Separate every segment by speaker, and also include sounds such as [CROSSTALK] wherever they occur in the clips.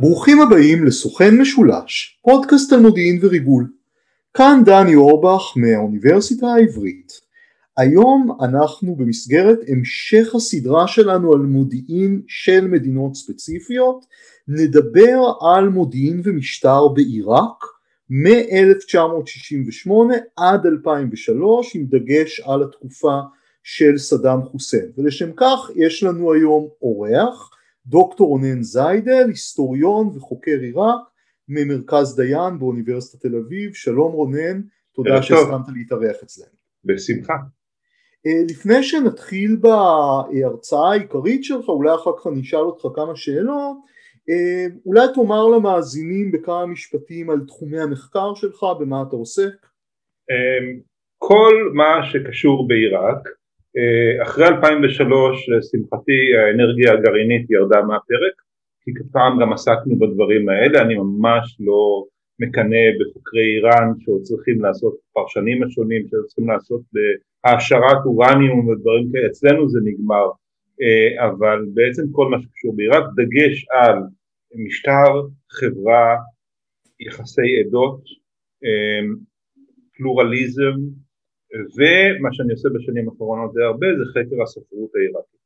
Speaker 1: ברוכים הבאים לסוכן משולש, פודקאסט על מודיעין וריגול. כאן דני אורבך מהאוניברסיטה העברית. היום אנחנו במסגרת המשך הסדרה שלנו על מודיעין של מדינות ספציפיות, נדבר על מודיעין ומשטר בעיראק מ-1968 עד 2003 עם דגש על התקופה של סדאם חוסיין ולשם כך יש לנו היום אורח דוקטור רונן זיידל היסטוריון וחוקר עיראק ממרכז דיין באוניברסיטת תל אביב. שלום רונן. תודה שהסכמת להתארח אצלנו.
Speaker 2: בשמחה.
Speaker 1: אה, לפני שנתחיל בהרצאה העיקרית שלך אולי אחר כך אני אשאל אותך כמה שאלות אה, אולי תאמר למאזינים בכמה משפטים על תחומי המחקר שלך במה אתה עוסק?
Speaker 2: אה, כל מה שקשור בעיראק אחרי 2003 לשמחתי האנרגיה הגרעינית ירדה מהפרק כי פעם גם עסקנו בדברים האלה. אני ממש לא מקנא בחוקרי איראן שעוד צריכים לעשות פרשנים השונים שעוד צריכים לעשות בהעשרת אורניום ודברים כאלה. אצלנו זה נגמר. אה, אבל בעצם כל מה שקשור בעיראק דגש על משטר, חברה, יחסי עדות, אה, פלורליזם ומה שאני עושה בשנים האחרונות די הרבה זה חקר הספרות העיראקית.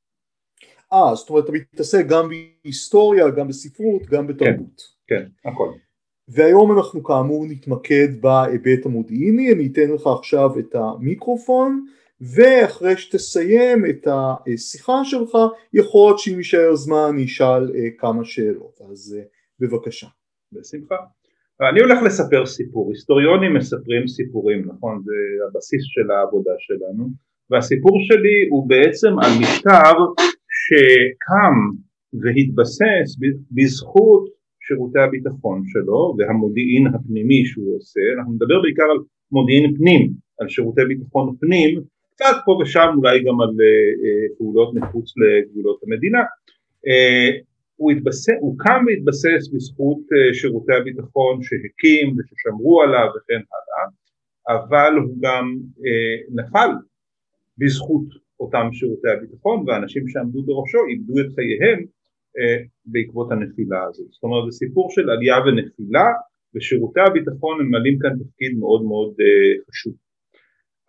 Speaker 1: אה, זאת אומרת אתה מתעסק גם בהיסטוריה, גם בספרות, גם בתרבות.
Speaker 2: כן, כן, הכל.
Speaker 1: והיום אנחנו כאמור נתמקד בהיבט המודיעיני, אני אתן לך עכשיו את המיקרופון ואחרי שתסיים את השיחה שלך יכול להיות שאם יישאר זמן אני אשאל אה, כמה שאלות, אז אה, בבקשה.
Speaker 2: בשמחה. אני הולך לספר סיפור, היסטוריונים מספרים סיפורים, נכון? זה הבסיס של העבודה שלנו, והסיפור שלי הוא בעצם על משטר שקם והתבסס בזכות שירותי הביטחון שלו והמודיעין הפנימי שהוא עושה, אנחנו נדבר בעיקר על מודיעין פנים, על שירותי ביטחון פנים, קצת פה ושם אולי גם על uh, פעולות מחוץ לגבולות המדינה, uh, הוא, התבסס, הוא קם והתבסס בזכות uh, שירותי הביטחון שהקים וששמרו עליו וכן הלאה, אבל הוא גם uh, נפל בזכות אותם שירותי הביטחון והאנשים שעמדו בראשו איבדו את חייהם uh, בעקבות הנפילה הזאת. זאת אומרת זה סיפור של עלייה ונפילה ושירותי הביטחון ממלאים כאן תפקיד מאוד מאוד uh, חשוב.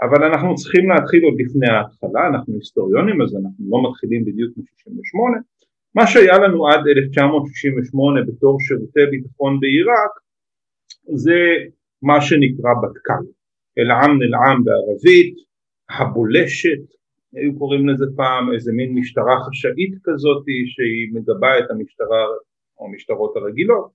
Speaker 2: אבל אנחנו צריכים להתחיל עוד לפני ההתחלה, אנחנו היסטוריונים אז אנחנו לא מתחילים בדיוק מ-68 מה שהיה לנו עד 1968 בתור שירותי ביטחון בעיראק זה מה שנקרא בתק"ל, אל-עם נלעם בערבית, הבולשת, היו קוראים לזה פעם איזה מין משטרה חשאית כזאת שהיא מגבה את המשטרה או המשטרות הרגילות,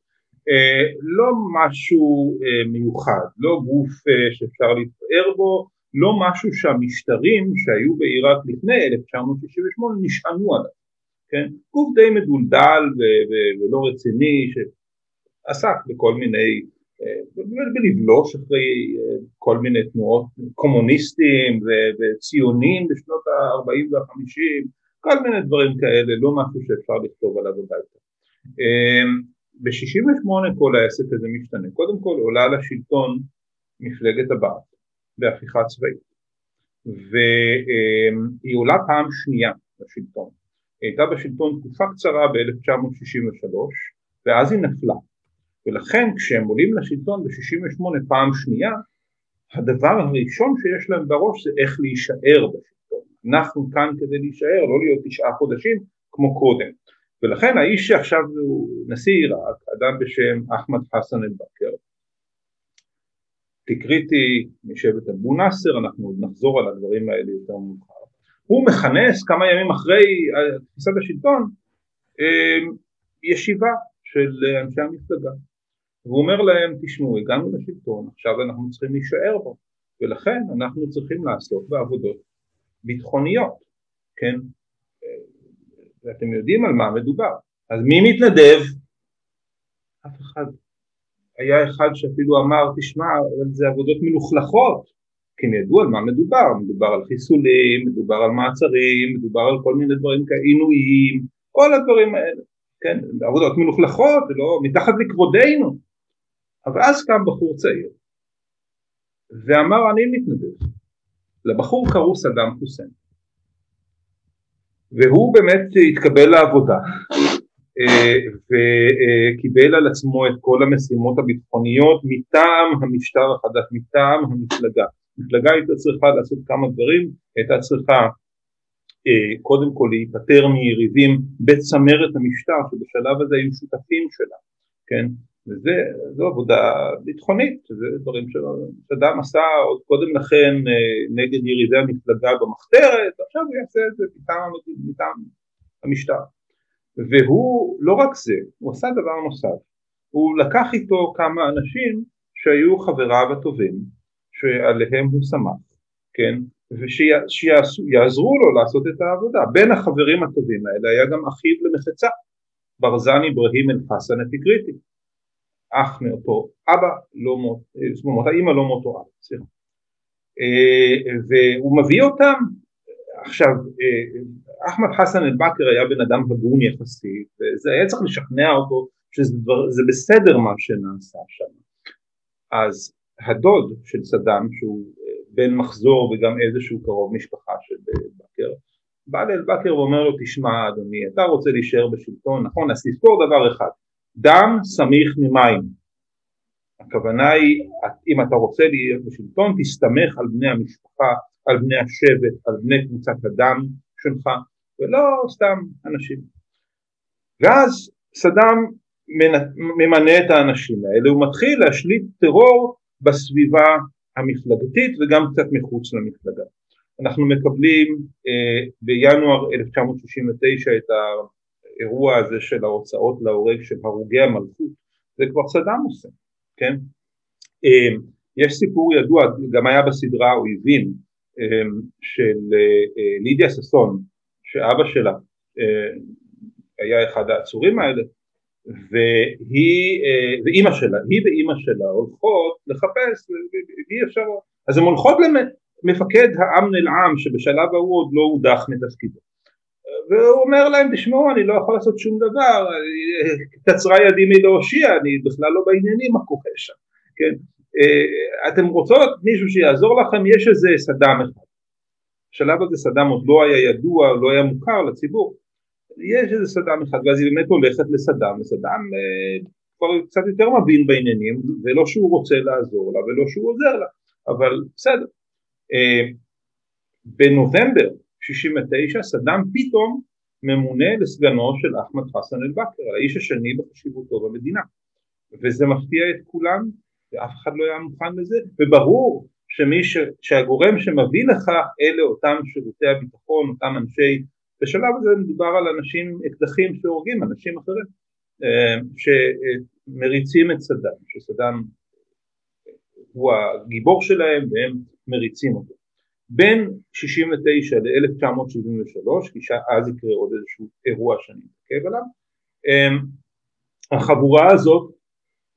Speaker 2: אה, לא משהו אה, מיוחד, לא גוף אה, שאפשר להתפאר בו, לא משהו שהמשטרים שהיו בעיראק לפני 1968 נשענו עליו כן? גוף די מדולדל ולא רציני שעסק בכל מיני, אה, בלבלוש אחרי אה, כל מיני תנועות קומוניסטים וציונים בשנות ה-40 וה-50, כל מיני דברים כאלה, לא משהו שאפשר לכתוב עליו הביתה. אה, ב-68 כל העסק הזה משתנה, קודם כל עולה לשלטון מפלגת הבת בהפיכה צבאית והיא עולה פעם שנייה לשלטון הייתה בשלטון תקופה קצרה ב-1963 ואז היא נפלה. ולכן כשהם עולים לשלטון ב-68 פעם שנייה הדבר הראשון שיש להם בראש זה איך להישאר בשלטון. אנחנו כאן כדי להישאר לא להיות תשעה חודשים כמו קודם. ולכן האיש שעכשיו הוא נשיא עיראק אדם בשם אחמד חסן אל-בכר תקריטי משבט אבו נאסר אנחנו עוד נחזור על הדברים האלה יותר מאוחר הוא מכנס כמה ימים אחרי תפיסת השלטון אה, ישיבה של אנשי המפלגה. והוא אומר להם תשמעו הגענו לשלטון עכשיו אנחנו צריכים להישאר בו. ולכן אנחנו צריכים לעסוק בעבודות ביטחוניות. כן? אה, ואתם יודעים על מה מדובר. אז מי מתנדב? אף אחד. היה אחד שאפילו אמר תשמע זה עבודות מלוכלכות הם ידעו על מה מדובר, מדובר על חיסולים, מדובר על מעצרים, מדובר על כל מיני דברים כאלה, עינויים, כל הדברים האלה, כן, עבודות מלוכלכות, לא, מתחת לכבודנו, אבל אז קם בחור צעיר ואמר אני מתנדב, לבחור קראו סדאם חוסיין. והוא באמת התקבל לעבודה וקיבל על עצמו את כל המשימות הביטחוניות מטעם המשטר החדש, מטעם המפלגה. המפלגה הייתה צריכה לעשות כמה דברים, הייתה צריכה קודם כל להיפטר מיריבים בצמרת המשטר שבשלב הזה היו שותפים שלה, כן? וזו עבודה ביטחונית, זה דברים שסדאם עשה עוד קודם לכן נגד יריבי המפלגה במחתרת, עכשיו הוא יעשה את זה מטעם, מטעם המשטר. והוא, לא רק זה, הוא עשה דבר נוסף, הוא לקח איתו כמה אנשים שהיו חבריו הטובים, שעליהם הוא שמח, כן, ושיעזרו לו לעשות את העבודה. בין החברים הטובים האלה היה גם אחיו למחצה, ברזן אברהים אל חסן התקריטי, אח מאותו אבא, לא מות, זאת אומרת האימא לא מאותו אבא, סליחה. אה, והוא מביא אותם, עכשיו אה, אחמד חסן אל-בכר היה בן אדם הגון יחסית, היה צריך לשכנע אותו שזה בסדר מה שנעשה שם. אז הדוד של סדאם, שהוא אה, בן מחזור וגם איזשהו קרוב משפחה של אה, בכר, בא לאל-בכר ואומר לו, תשמע אדוני, אתה רוצה להישאר בשלטון, נכון? אז תזכור דבר אחד, דם סמיך ממים. הכוונה היא, אם אתה רוצה להיות בשלטון, תסתמך על בני המשפחה, על בני השבט, על בני קבוצת הדם, שלך ולא סתם אנשים. ואז סדאם ממנה את האנשים האלה, הוא מתחיל להשליט טרור בסביבה המפלגתית וגם קצת מחוץ למפלגה. אנחנו מקבלים אה, בינואר 1969 את האירוע הזה של ההוצאות להורג של הרוגי המלכות, זה כבר סדאם עושה, כן? אה, יש סיפור ידוע, גם היה בסדרה אויבים, אמ, של אה, אה, לידיה ששון, שאבא שלה אה, היה אחד העצורים האלה, והיא ואימא שלה, היא ואימא שלה הולכות לחפש, ואי אפשר, אז הן הולכות למפקד האמן אל-עם שבשלב ההוא עוד לא הודח מתפקידו. והוא אומר להם תשמעו אני לא יכול לעשות שום דבר קצרה ידי מלהושיע אני בכלל לא בעניינים מה קורה שם. כן? אה, אתם רוצות מישהו שיעזור לכם, יש איזה סדאם אחד. בשלב הזה סדאם עוד לא היה ידוע, לא היה מוכר לציבור. יש איזה סדאם אחד, ואז היא באמת הולכת לסדאם, וסדאם אה, כבר קצת יותר מבין בעניינים, ולא שהוא רוצה לעזור לה ולא שהוא עוזר לה, אבל בסדר. אה, בנובמבר 69 סדאם פתאום ממונה לסגנו של אחמד חסן אל-בכר, האיש השני בחשיבותו במדינה, וזה מפתיע את כולם ואף אחד לא היה מוכן לזה, וברור שמי ש, שהגורם שמביא לכך אלה אותם שירותי הביטחון, אותם אנשי, בשלב הזה מדובר על אנשים, אקדחים שהורגים אנשים אחרים, אה, שמריצים את סדאם, שסדאם הוא הגיבור שלהם והם מריצים אותו. בין 69 ל-1973, כי אז יקרה עוד איזשהו אירוע שאני מתעכב עליו, אה, החבורה הזאת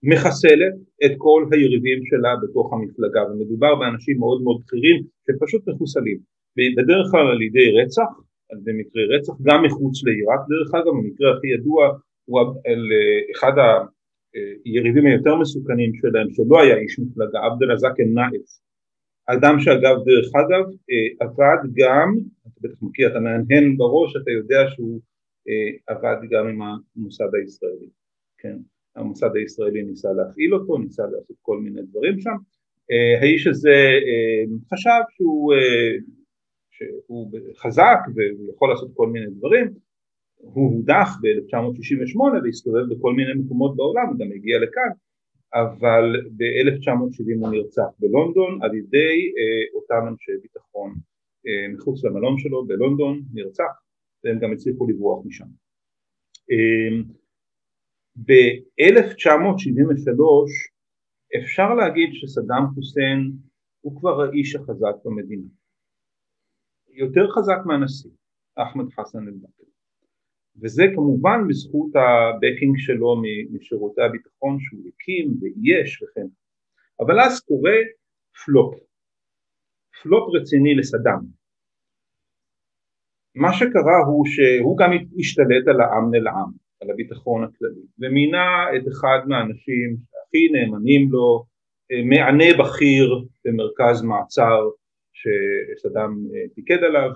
Speaker 2: מחסלת את כל היריבים שלה בתוך המפלגה ומדובר באנשים מאוד מאוד בכירים שפשוט מחוסלים בדרך כלל על ידי רצח, על ידי מקרי רצח, גם מחוץ לעיראק דרך אגב, המקרה הכי ידוע הוא על אחד היריבים היותר מסוכנים שלהם שלא היה איש מפלגה, עבד אל-עזאק אל-נאף אדם שאגב דרך אגב עבד גם, אתה בטח מכיר, אתה מהנהן בראש, אתה יודע שהוא עבד גם עם המוסד הישראלי, כן המוסד הישראלי ניסה להפעיל אותו, ניסה לעשות כל מיני דברים שם. אה, האיש הזה אה, חשב שהוא, אה, שהוא חזק והוא יכול לעשות כל מיני דברים, הוא הודח ב-1968 והסתובב בכל מיני מקומות בעולם, הוא גם הגיע לכאן, אבל ב-1970 הוא נרצח בלונדון על ידי אותם אנשי ביטחון מחוץ למלון שלו בלונדון, נרצח, והם גם הצליחו לברוח משם. ב-1973 אפשר להגיד שסדאם חוסיין הוא כבר האיש החזק במדינה. יותר חזק מהנשיא, אחמד חסן אל-בכר. וזה כמובן בזכות ה backing שלו משירותי הביטחון שהוא הקים ואייש וכן. אבל אז קורה flop, flop רציני לסדאם. מה שקרה הוא שהוא גם השתלט על האמן אל-עאם. על הביטחון הכללי, ומינה את אחד מהאנשים שהכי נאמנים לו, אה, מענה בכיר במרכז מעצר שסדאם אה, פיקד עליו,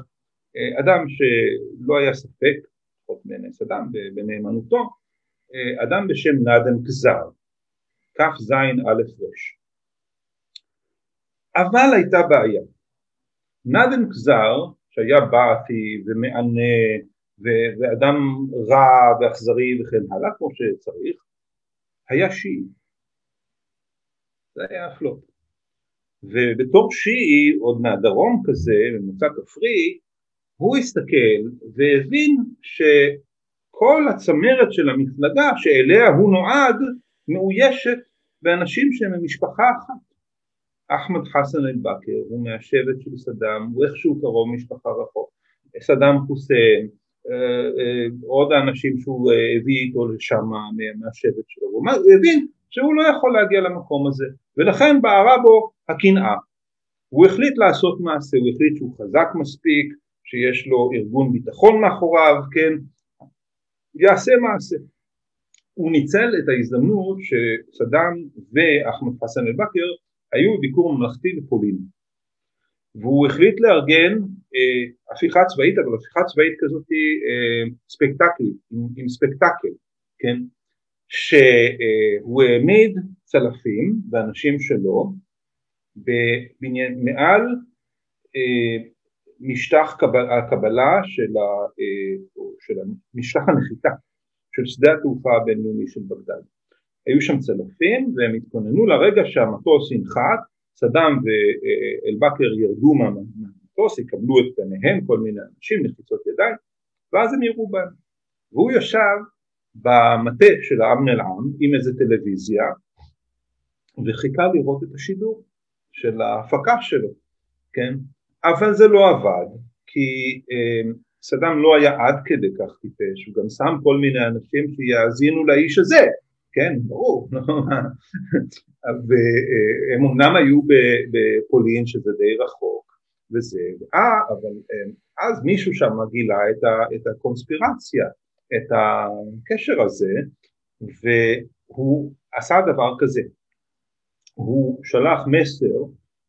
Speaker 2: אה, אדם שלא היה ספק לפחות בעיני סדאם, בנאמנותו, אדם בשם נאדם גזר, כ"ז א' ר'. אבל הייתה בעיה. נאדם גזר, שהיה בעתי ומענה ואדם רע ואכזרי וכן הלאה, כמו שצריך, היה שיעי. זה היה הפלוט. ובתור שיעי, עוד מהדרום כזה, ממוצא כפרי, הוא הסתכל והבין שכל הצמרת של המפלגה שאליה הוא נועד מאוישת באנשים שהם ממשפחה אחת. אחמד חסן אל-בכר הוא מהשבט של סדאם, הוא איכשהו קרוב משפחה רחוק. סדאם חוסיין, אה, אה, עוד האנשים שהוא אה, הביא איתו לשם מהשבט שלו, הוא הבין שהוא לא יכול להגיע למקום הזה. ולכן בערה בו הקנאה. הוא החליט לעשות מעשה, הוא החליט שהוא חזק מספיק, שיש לו ארגון ביטחון מאחוריו, כן, יעשה מעשה. הוא ניצל את ההזדמנות שסדאם ואחמד חסן אל-בכר היו בביקור ממלכתי בפולין. והוא החליט לארגן אה, הפיכה צבאית, אבל הפיכה צבאית כזאת אה, ספקטקלית, עם, עם ספקטקל, כן, שהוא העמיד צלפים ואנשים שלו בבניין, מעל אה, משטח קבל, הקבלה של, ה, אה, של משטח הנחיתה של שדה התעופה הבינלאומי של בגדד. היו שם צלפים והם התכוננו לרגע שהמטוס ינחת, סדאם ואל-בכר ירדו מהמטוס, יקבלו את פניהם כל מיני אנשים, לחיצות ידיים, ואז הם יראו בהם. והוא ישב במטה של האמן אל-עם עם איזה טלוויזיה וחיכה לראות את השידור של ההפקה שלו, כן? אבל זה לא עבד כי אה, סדאם לא היה עד כדי כך טיפש, הוא גם שם כל מיני אנשים שיאזינו לאיש הזה, כן, ברור, [LAUGHS] והם אמנם היו בפולין שזה די רחוק וזה, אה, אבל אה, אז מישהו שם גילה את הקונספירציה, את הקשר הזה, והוא עשה דבר כזה, הוא שלח מסר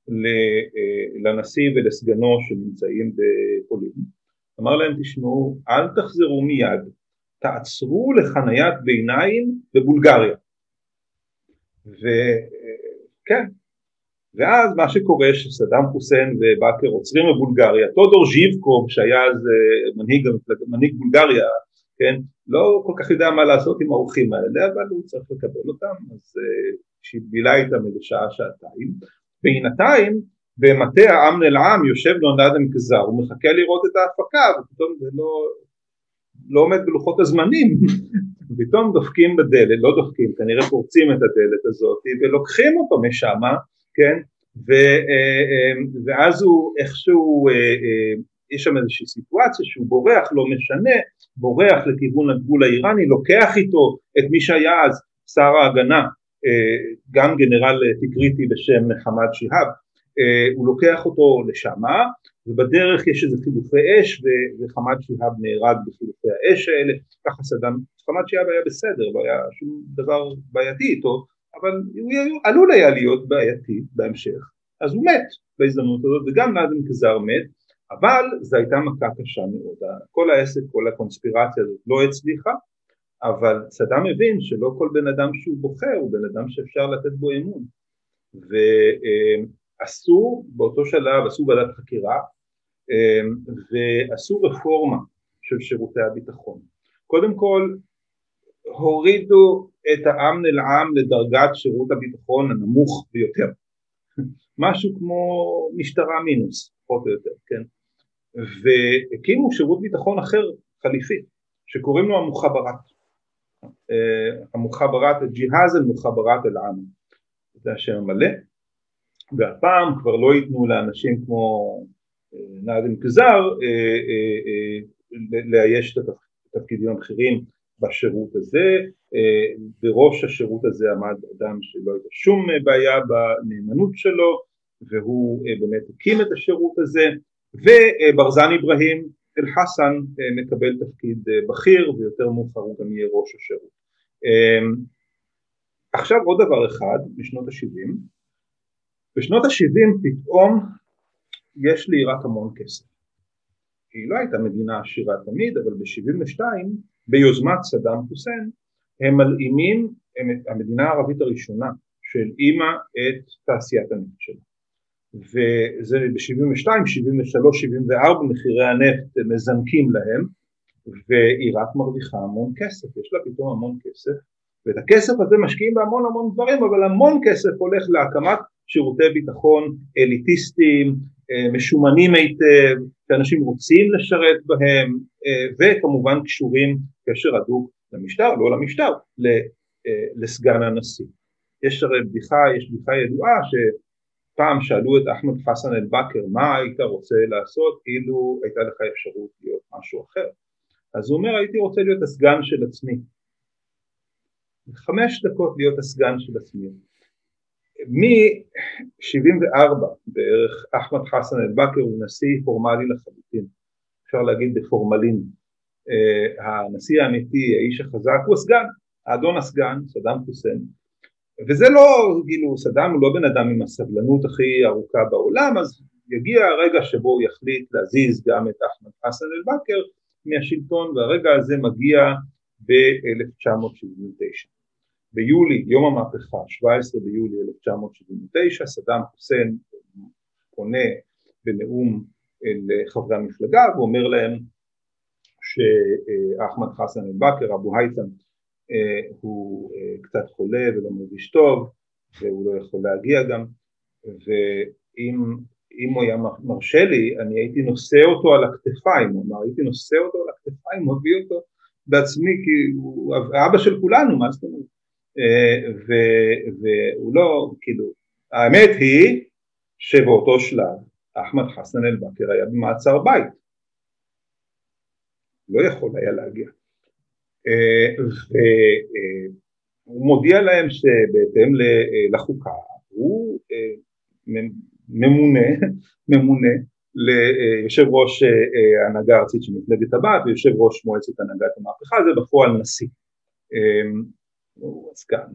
Speaker 2: אה, לנשיא ולסגנו שנמצאים בפולין, אמר להם תשמעו אל תחזרו מיד, תעצרו לחניית ביניים בבולגריה. וכן ואז מה שקורה שסדאם חוסיין ובאקר עוצרים בבולגריה, טודור ז'יבקוב שהיה אז אה, מנהיג, מנהיג בולגריה, כן, לא כל כך יודע מה לעשות עם האורחים האלה, אבל הוא צריך לקבל אותם, אז uh, שבילה איתם איזה שעה שעתיים, בינתיים במטה האמן אל עם יושב לו נאדם כזר, הוא מחכה לראות את ההפקה ופתאום זה לא, לא עומד בלוחות הזמנים, [LAUGHS] פתאום דופקים בדלת, לא דופקים, כנראה פורצים את הדלת הזאת ולוקחים אותו משם, כן, ו, אה, אה, ואז הוא איכשהו, יש שם איזושהי סיטואציה שהוא בורח, לא משנה, בורח לכיוון הגבול האיראני, לוקח איתו את מי שהיה אז שר ההגנה אה, גם גנרל תקריטי בשם חמד שיהאב, אה, הוא לוקח אותו לשמה ובדרך יש איזה חילופי אש וחמד שיהאב נהרג בחילופי האש האלה, ככה סדאם, חמד שיהאב היה בסדר, לא היה שום דבר בעייתי איתו, אבל הוא עלול היה להיות בעייתי בהמשך, אז הוא מת בהזדמנות הזאת וגם נאדם קזר מת, אבל זו הייתה מכה קשה מאוד, כל העסק, כל הקונספירציה הזאת לא הצליחה אבל סדאם הבין שלא כל בן אדם שהוא בוחר הוא בן אדם שאפשר לתת בו אמון. ועשו באותו שלב, עשו ועדת חקירה ועשו רפורמה של שירותי הביטחון. קודם כל הורידו את האמן אל עם לדרגת שירות הביטחון הנמוך ביותר. [LAUGHS] משהו כמו משטרה מינוס פחות או יותר, כן? והקימו שירות ביטחון אחר חליפי שקוראים לו המוחברת המוחברת, ג'יהאז אל-מוחברת אל-עם, זה השם המלא, והפעם כבר לא ייתנו לאנשים כמו אה, נאדם קזר אה, אה, לאייש את התפקידים הבכירים בשירות הזה, בראש השירות הזה עמד אדם שלא הייתה שום בעיה בנאמנות שלו והוא באמת הקים את השירות הזה וברזן אברהים אל-חסן אה, מקבל תפקיד אה, בכיר ויותר מאוחר הוא גם יהיה ראש השירות. אמ, עכשיו עוד דבר אחד משנות ה-70, בשנות ה-70 פתאום יש לעיראק המון כסף. היא לא הייתה מדינה עשירה תמיד, אבל ב-72 ביוזמת סדאם חוסיין הם מלאימים המדינה הערבית הראשונה שהלאימה את תעשיית הנפט שלה וזה ב-72, 73, 74 מחירי הנפט מזנקים להם ועיראק מרוויחה המון כסף, יש לה פתאום המון כסף ואת הכסף הזה משקיעים בהמון המון דברים אבל המון כסף הולך להקמת שירותי ביטחון אליטיסטיים, אה, משומנים היטב, שאנשים רוצים לשרת בהם אה, וכמובן קשורים קשר הדוק למשטר, לא למשטר, אה, לסגן הנשיא. יש הרי בדיחה, יש בדיחה ידועה שפעם שאלו את אחמד חסן אל-בכר מה היית רוצה לעשות? אילו הייתה לך אפשרות להיות משהו אחר. אז הוא אומר הייתי רוצה להיות הסגן של עצמי. חמש דקות להיות הסגן של עצמי. מ-74 בערך אחמד חסן אל-בכר הוא נשיא פורמלי לחלוטין. אפשר להגיד בפורמלין. uh, הנשיא האמיתי האיש החזק הוא הסגן. האדון הסגן סדאם חוסיין וזה לא כאילו סדאם הוא לא בן אדם עם הסבלנות הכי ארוכה בעולם אז יגיע הרגע שבו הוא יחליט להזיז גם את אחמד חסן אל-בכר מהשלטון והרגע הזה מגיע ב-1979. ביולי, יום המהפכה, 17 ביולי 1979, סדאם חוסיין פונה בנאום אל חברי המפלגה ואומר להם שאחמד חסן אל-בכר, אבו הייתם, הוא קצת חולה ולא מרגיש טוב והוא לא יכול להגיע גם ואם הוא היה מרשה לי אני הייתי נושא אותו על הכתפיים, אמר הייתי נושא אותו על הכתפיים, מביא אותו בעצמי כי הוא אבא של כולנו, מה זאת אומרת? אה, והוא לא, כאילו, האמת היא שבאותו שלב אחמד חסן אל-בכר היה במעצר בית, לא יכול היה להגיע, אה, והוא מודיע להם שבהתאם לחוקה הוא אה, ממונה, [LAUGHS] ממונה ליושב ראש ההנהגה הארצית של מפלגת הבת ויושב ראש מועצת הנהגת המהפכה זה בפועל נשיא הוא עסקן,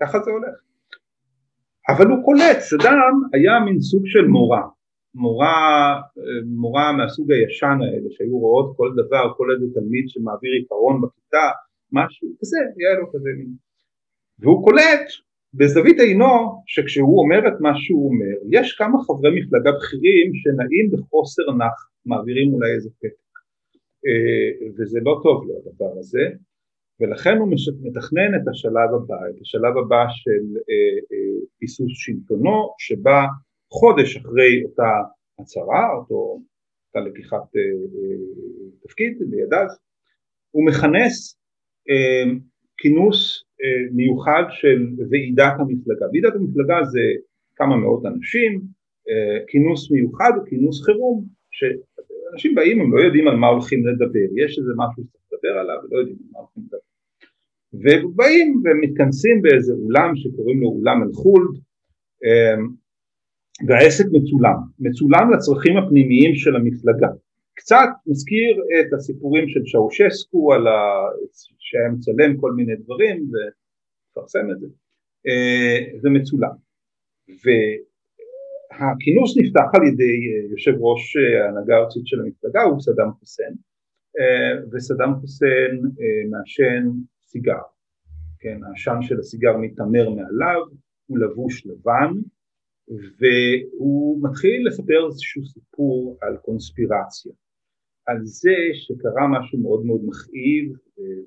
Speaker 2: ככה זה הולך. אבל הוא קולט, סדאם היה מין סוג של מורה, מורה, מורה מהסוג הישן האלה שהיו רואות כל דבר, כל איזה תלמיד שמעביר עיקרון בכיתה, משהו כזה, היה לו כזה מין. והוא קולט בזווית עינו שכשהוא אומר את מה שהוא אומר, יש כמה חברי מפלגה בכירים שנעים בחוסר נח, מעבירים אולי איזה פתק, אה, וזה לא טוב לו הדבר הזה, ולכן הוא מתכנן את השלב הבא, את השלב הבא של אה, אה, ביסוס שלטונו שבה חודש אחרי אותה הצהרה, אותו, אותה לקיחת אה, אה, תפקיד לידיו, הוא מכנס אה, כינוס אה, מיוחד של ועידת המפלגה, ועידת המפלגה זה כמה מאות אנשים, אה, כינוס מיוחד כינוס חירום, שאנשים באים הם לא יודעים על מה הולכים לדבר, יש איזה משהו שצריך לדבר עליו ולא יודעים על מה הולכים לדבר. ובאים ומתכנסים באיזה אולם שקוראים לו אולם אל-חולד אמ, והעסק מצולם, מצולם לצרכים הפנימיים של המפלגה. קצת מזכיר את הסיפורים של שאושסקו על ה... שהיה מצלם כל מיני דברים ומפרסם את זה. זה מצולם. והכינוס נפתח על ידי יושב ראש ההנהגה הארצית של המפלגה הוא סדאם חוסיין. וסדאם חוסיין מעשן סיגר, כן, העשן של הסיגר מתעמר מעליו, הוא לבוש לבן והוא מתחיל לספר איזשהו סיפור על קונספירציה, על זה שקרה משהו מאוד מאוד מכאיב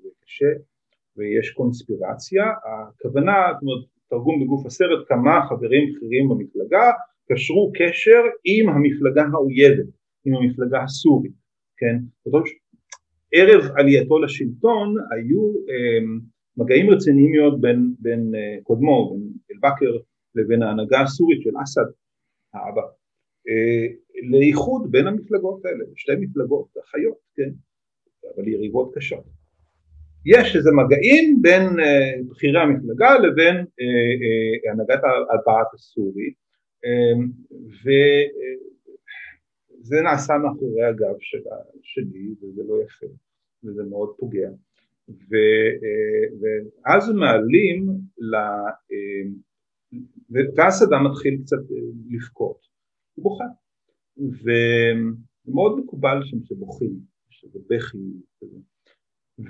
Speaker 2: וקשה ויש קונספירציה, הכוונה, זאת אומרת, תרגום בגוף הסרט, כמה חברים בכירים במפלגה קשרו קשר עם המפלגה האויבת, עם המפלגה הסורית, כן, ערב עלייתו לשלטון היו אמ, מגעים רציניים מאוד בין, בין אה, קודמו, בין אל-בכר לבין ההנהגה הסורית של אסד האבא, אה, לאיחוד בין המפלגות האלה, שתי מפלגות אחיות, כן, אבל יריבות קשות. יש איזה מגעים בין אה, בכירי המפלגה לבין הנהגת הבעת הסורי, אמ, זה נעשה מאחורי הגב שלי וזה לא יפה וזה מאוד פוגע ואז מעלים. ואז סדאם מתחיל קצת לבכות, הוא בוכה ו, זה מאוד מקובל שם שבוכים, שזה בכי כזה.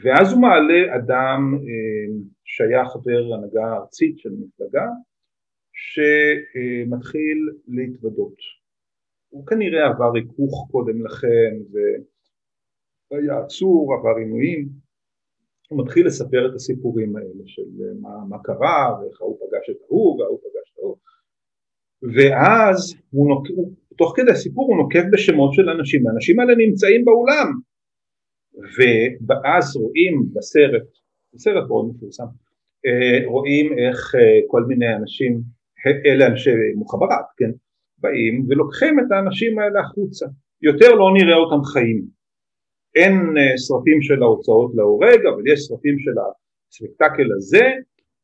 Speaker 2: ואז הוא מעלה אדם אה, שהיה חבר הנהגה ארצית של מפלגה שמתחיל להתוודות. הוא כנראה עבר ריכוך קודם לכן והיה עצור, עבר עינויים, הוא מתחיל לספר את הסיפורים האלה של מה, מה קרה ואיך ההוא פגש את ההוא וההוא פגש את ההוא. ואז הוא נוק... תוך כדי הסיפור הוא נוקב בשמות של אנשים, האנשים האלה נמצאים באולם. ואז רואים בסרט, בסרט מאוד מפורסם, אה, רואים איך אה, כל מיני אנשים, אלה אנשי מוחברת, כן, באים ולוקחים את האנשים האלה החוצה, יותר לא נראה אותם חיים, אין אה, סרטים של ההוצאות להורג אבל יש סרטים של הספקטקל הזה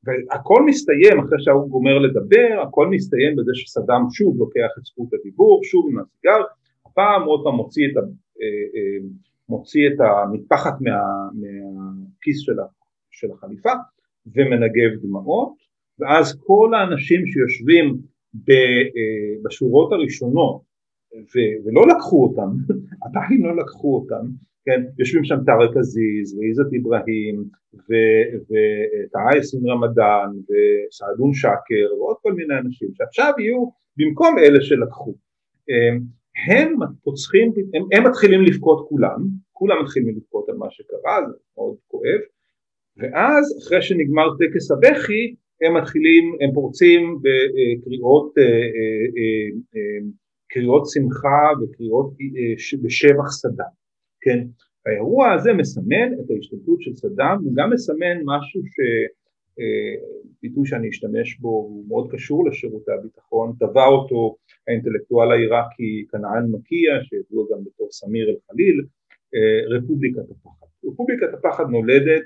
Speaker 2: והכל מסתיים אחרי שההוא גומר לדבר, הכל מסתיים בזה שסדאם שוב לוקח את זכות הדיבור, שוב עם הסיגר, הפעם עוד פעם מוציא את, ה, מוציא את המטפחת מה, מהכיס של, של החליפה ומנגב דמעות ואז כל האנשים שיושבים אה, בשורות הראשונות ו, ולא לקחו אותם, [LAUGHS] עדיין לא לקחו אותם, כן, יושבים שם טארק עזיז ועיזת איברהים וטאה יאסין רמדאן וסעדון שקר ועוד כל מיני אנשים שעכשיו יהיו במקום אלה שלקחו. אה, הם פוצחים, הם, הם מתחילים לבכות כולם, כולם מתחילים לבכות על מה שקרה, זה מאוד כואב, ואז אחרי שנגמר טקס הבכי הם מתחילים, הם פורצים בקריאות אה, אה, קריאות שמחה וקריאות בשבח סדאם, כן? האירוע הזה מסמן את ההשתלטות של סדאם, הוא גם מסמן משהו ש... ביטוי שאני אשתמש בו הוא מאוד קשור לשירותי הביטחון, טבע אותו האינטלקטואל העיראקי כנען מקייה שידוע גם בתור סמיר אל-חליל, אה, רפובליקת הפחד. רפובליקת הפחד נולדת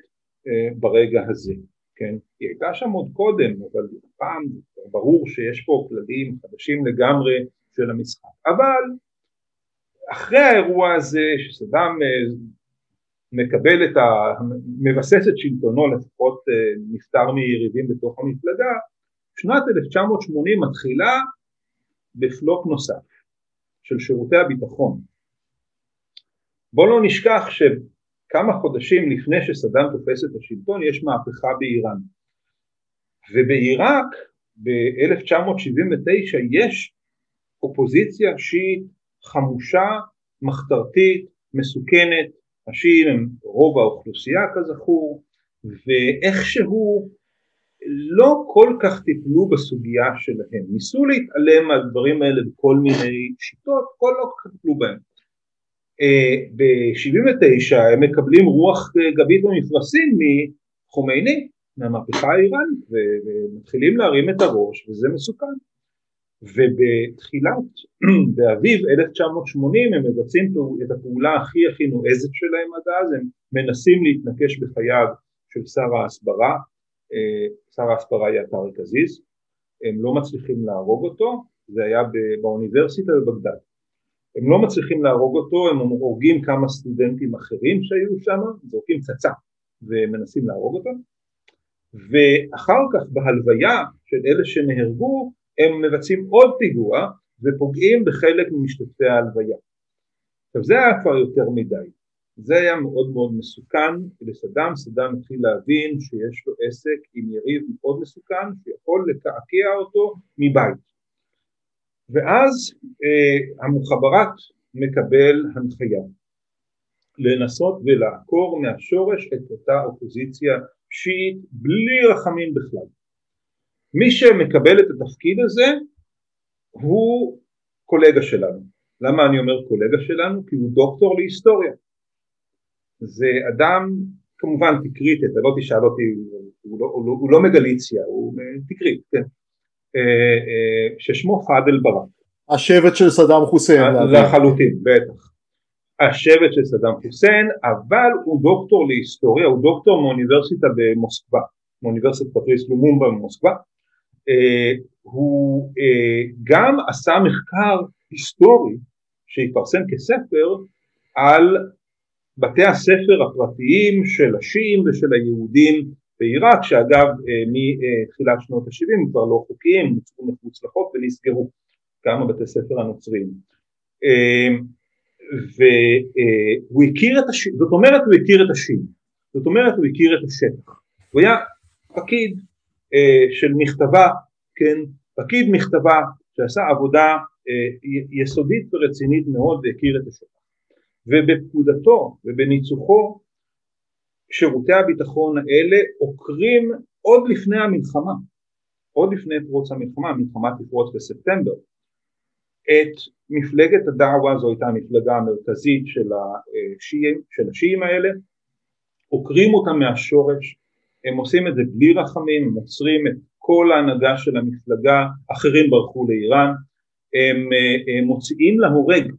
Speaker 2: אה, ברגע הזה, כן? היא הייתה שם עוד קודם אבל פעם ברור שיש פה כללים חדשים לגמרי של המשחק, אבל אחרי האירוע הזה שסדאם אה, מקבל את ה... מבסס את שלטונו לפחות נפטר מיריבים בתוך המפלגה, שנת 1980 מתחילה בפלופ נוסף של שירותי הביטחון. בואו לא נשכח שכמה חודשים לפני שסדאם תופס את השלטון יש מהפכה באיראן ובעיראק ב-1979 יש אופוזיציה שיעית חמושה, מחתרתית, מסוכנת, השיעים הם רוב האוכלוסייה כזכור ואיכשהו לא כל כך טיפלו בסוגיה שלהם, ניסו להתעלם מהדברים האלה בכל מיני שיטות, כל לא כך טיפלו בהם. אה, ב-79 הם מקבלים רוח גבית במפרשים מחומייני, מהמהפכה האיראנית, ומתחילים להרים את הראש וזה מסוכן. ובתחילת, [CLEARS THROAT] באביב 1980 הם מבצעים את הפעולה הכי הכי נועזת שלהם עד אז, הם מנסים להתנקש בחייו של שר ההסברה אה, שר ההסברה היה טארק עזיז, הם לא מצליחים להרוג אותו, זה היה באוניברסיטה בבגדד. הם לא מצליחים להרוג אותו, הם הורגים כמה סטודנטים אחרים שהיו שם, זורקים פצצה ומנסים להרוג אותו, ואחר כך בהלוויה של אלה שנהרגו הם מבצעים עוד פיגוע ופוגעים בחלק ממשתתפי ההלוויה. עכשיו זה היה כבר יותר מדי, זה היה מאוד מאוד מסוכן לסדאם, סדאם התחיל להבין שיש לו עסק עם יריב מאוד מסוכן שיכול לקעקע אותו מבית ואז אה, המוחברת מקבל הנחיה לנסות ולעקור מהשורש את אותה אופוזיציה שיעית בלי רחמים בכלל. מי שמקבל את התפקיד הזה הוא קולגה שלנו. למה אני אומר קולגה שלנו? כי הוא דוקטור להיסטוריה. זה אדם, כמובן תקרית, אתה לא תשאל אותי, הוא לא, הוא לא, הוא לא מגליציה, הוא תקרית, כן, אה, אה, ששמו פאדל ברק.
Speaker 1: השבט של סדאם חוסיין.
Speaker 2: לחלוטין, בטח. השבט של סדאם חוסיין, אבל הוא דוקטור להיסטוריה, הוא דוקטור מאוניברסיטה במוסקבה, מאוניברסיטת פטריס לומומבה במוסקבה. אה, הוא גם עשה מחקר היסטורי שהתפרסם כספר על בתי הספר הפרטיים של השיעים ושל היהודים בעיראק שאגב אה, מתחילת שנות ה-70 כבר לא חוקיים, נוצרו מחוץ לחוק ונסגרו גם הבתי ספר הנוצריים. אה, והוא הכיר את השיר, זאת אומרת הוא הכיר את השיר, זאת אומרת הוא הכיר את השטח, הוא היה פקיד אה, של מכתבה, כן, פקיד מכתבה שעשה עבודה אה, יסודית ורצינית מאוד והכיר את השטח, ובפקודתו ובניצוחו שירותי הביטחון האלה עוקרים עוד לפני המלחמה, עוד לפני פרוץ המלחמה, המלחמה תפרוץ בספטמבר, את מפלגת הדעווה, זו הייתה המפלגה המרכזית של השיעים, של השיעים האלה, עוקרים אותם מהשורש, הם עושים את זה בלי רחמים, הם עוצרים את כל ההנהגה של המפלגה, אחרים ברחו לאיראן, הם, הם מוציאים להורג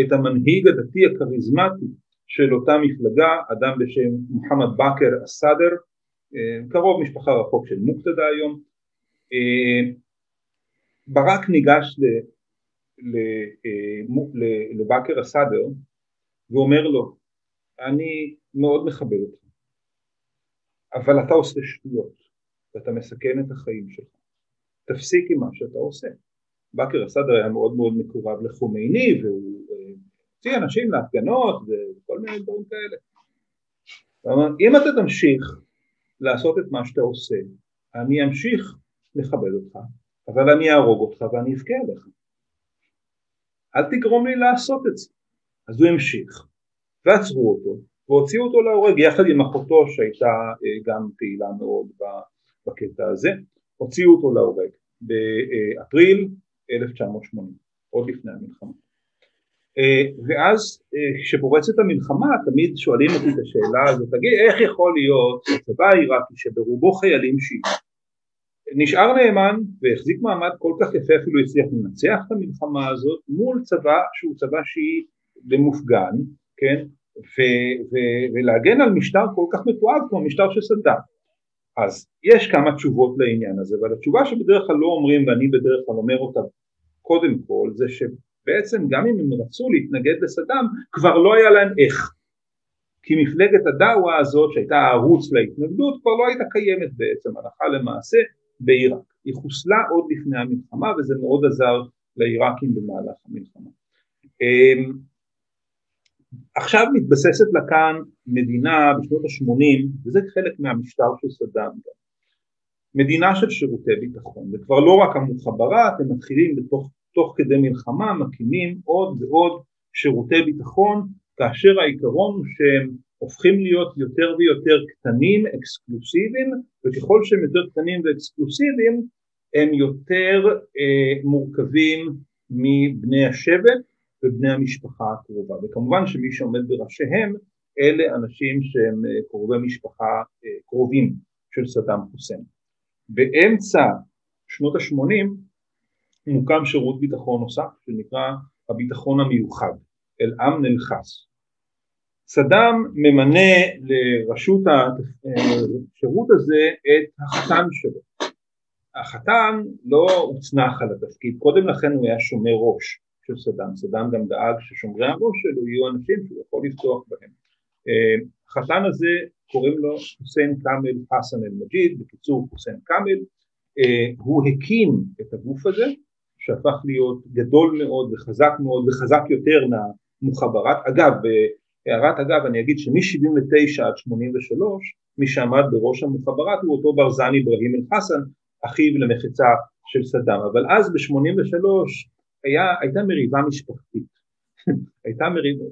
Speaker 2: את המנהיג הדתי הכריזמטי של אותה מפלגה, אדם בשם מוחמד בכר א-סאדר, קרוב משפחה רחוק של מוקתדה היום, ברק ניגש לבכר א-סאדר ואומר לו אני מאוד מכבד אותך אבל אתה עושה שטויות ואתה מסכן את החיים שלך. תפסיק עם מה שאתה עושה. בכר א-סאדר היה מאוד מאוד מקורב לחומייני והוא הוציא אנשים להפגנות וכל מיני דברים כאלה. אם אתה תמשיך לעשות את מה שאתה עושה אני אמשיך לכבד אותך אבל אני אהרוג אותך ואני אבכה עליך. אל תגרום לי לעשות את זה. אז הוא המשיך, ועצרו אותו, והוציאו אותו להורג יחד עם אחותו שהייתה אה, גם פעילה מאוד בקטע הזה, הוציאו אותו להורג באפריל 1980, עוד לפני המלחמה. אה, ואז אה, כשפורצת המלחמה תמיד שואלים אותי את השאלה הזאת, תגיד איך יכול להיות הצבא העיראקי שברובו חיילים שיעים נשאר נאמן והחזיק מעמד כל כך יפה אפילו הצליח לנצח את המלחמה הזאת מול צבא שהוא צבא שיעי ומופגן, כן, ו- ו- ולהגן על משטר כל כך מתועד כמו המשטר של סדאם. אז יש כמה תשובות לעניין הזה, אבל התשובה שבדרך כלל לא אומרים ואני בדרך כלל אומר אותה קודם כל זה שבעצם גם אם הם רצו להתנגד לסדאם כבר לא היה להם איך כי מפלגת הדאווה הזאת שהייתה הערוץ להתנגדות כבר לא הייתה קיימת בעצם הלכה למעשה בעיראק. היא חוסלה עוד לפני המלחמה וזה מאוד עזר לעיראקים במהלך המלחמה. עכשיו מתבססת לה כאן מדינה בשנות ה-80 וזה חלק מהמשטר של סדאם גם. מדינה של שירותי ביטחון, זה כבר לא רק המוחברת, הם מתחילים בתוך, תוך כדי מלחמה, מקימים עוד ועוד שירותי ביטחון, כאשר העיקרון הוא שהם הופכים להיות יותר ויותר קטנים, אקסקלוסיביים, וככל שהם יותר קטנים ואקסקלוסיביים הם יותר אה, מורכבים מבני השבט ובני המשפחה הקרובה, וכמובן שמי שעומד בראשיהם אלה אנשים שהם אה, קרובי משפחה אה, קרובים של סדאם חוסיין. באמצע שנות ה-80 מוקם שירות ביטחון נוסף שנקרא הביטחון המיוחד, אל-אמן אל-חס. סדאם ממנה לרשות השירות הזה את החתן שלו. החתן לא הוצנח על התפקיד, קודם לכן הוא היה שומר ראש של סדאם, סדאם גם דאג ששומרי הראש שלו יהיו אנשים שהוא יכול לפתוח בהם. החתן הזה קוראים לו חוסיין כאמל חסן אל-מג'יד, בקיצור חוסיין כאמל, הוא הקים את הגוף הזה שהפך להיות גדול מאוד וחזק מאוד וחזק יותר מהמוחברת, אגב הערת אגב אני אגיד שמ-79 עד 83 מי שעמד בראש המוחברת הוא אותו ברזן אברהים אל-חסן אחיו למחצה של סדאם. אבל אז ב-83 היה, הייתה מריבה משפחתית. [LAUGHS] הייתה מריבה,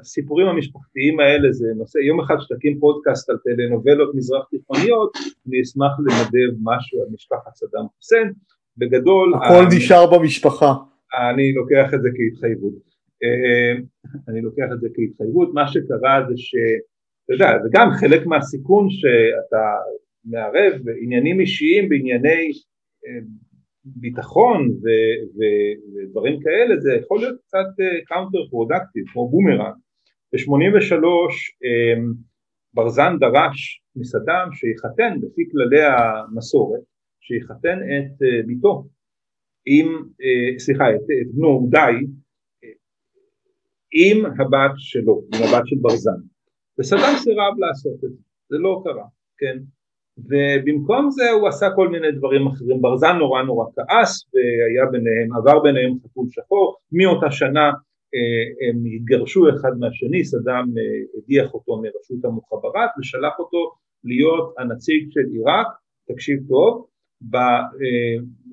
Speaker 2: הסיפורים המשפחתיים האלה זה נושא, יום אחד שתקים פודקאסט על טלנובלות מזרח תיכוניות אני אשמח לנדב משהו על משפחת סדאם חוסיין. בגדול
Speaker 1: הכל נשאר במשפחה.
Speaker 2: אני לוקח את זה כהתחייבות. אה, אני לוקח את זה כהתחייבות, מה שקרה זה שאתה יודע, זה גם חלק מהסיכון שאתה מערב עניינים אישיים בענייני אה, ביטחון ו- ו- ודברים כאלה, זה יכול להיות קצת counter אה, productive, כמו בומרנג. ב-83 ברזן דרש מסדאם שיחתן לפי כללי המסורת, שיחתן את ביתו עם, סליחה, את, את בנו די עם הבת שלו, עם הבת של ברזן. וסדאם סירב לעשות את זה, זה לא קרה, כן? ובמקום זה הוא עשה כל מיני דברים אחרים, ברזן נורא נורא כעס והיה ביניהם, עבר ביניהם חתול שחור, מאותה שנה הם התגרשו אחד מהשני, סדאם הדיח אותו מרשות המוחברת ושלח אותו להיות הנציג של עיראק, תקשיב טוב,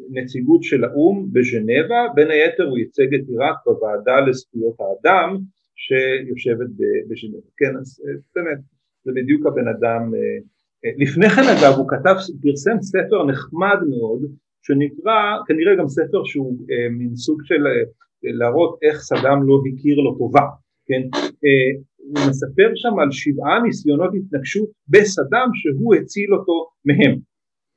Speaker 2: בנציגות של האו"ם בז'נבה, בין היתר הוא ייצג את עיראק בוועדה לזכויות האדם שיושבת בז'נבה. כן, אז באמת, זה בדיוק הבן אדם. לפני כן אגב הוא כתב, פרסם ספר נחמד מאוד שנקרא, כנראה גם ספר שהוא מין סוג של להראות איך סדאם לא הכיר לו טובה, כן? הוא מספר שם על שבעה ניסיונות התנגשות בסדאם שהוא הציל אותו מהם,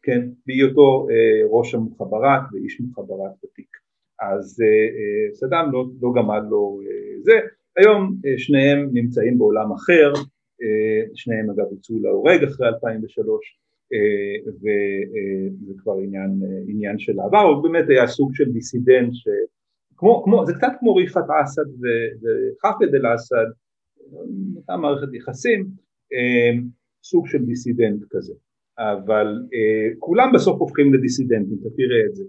Speaker 2: כן? בהיותו אה, ראש המוחברת ואיש מוחברת ותיק. אז אה, אה, סדאם לא, לא גמד לו אה, זה. היום אה, שניהם נמצאים בעולם אחר, אה, שניהם אגב הוצאו להורג אחרי 2003 אה, וזה כבר עניין, עניין של העבר, הוא באמת היה סוג של דיסידנט ש... כמו, כמו, זה קצת כמו ריפת אסד וחפד אל אסד, אותה מערכת יחסים, סוג של דיסידנט כזה, אבל כולם בסוף הופכים לדיסידנטים, אתה תראה את זה.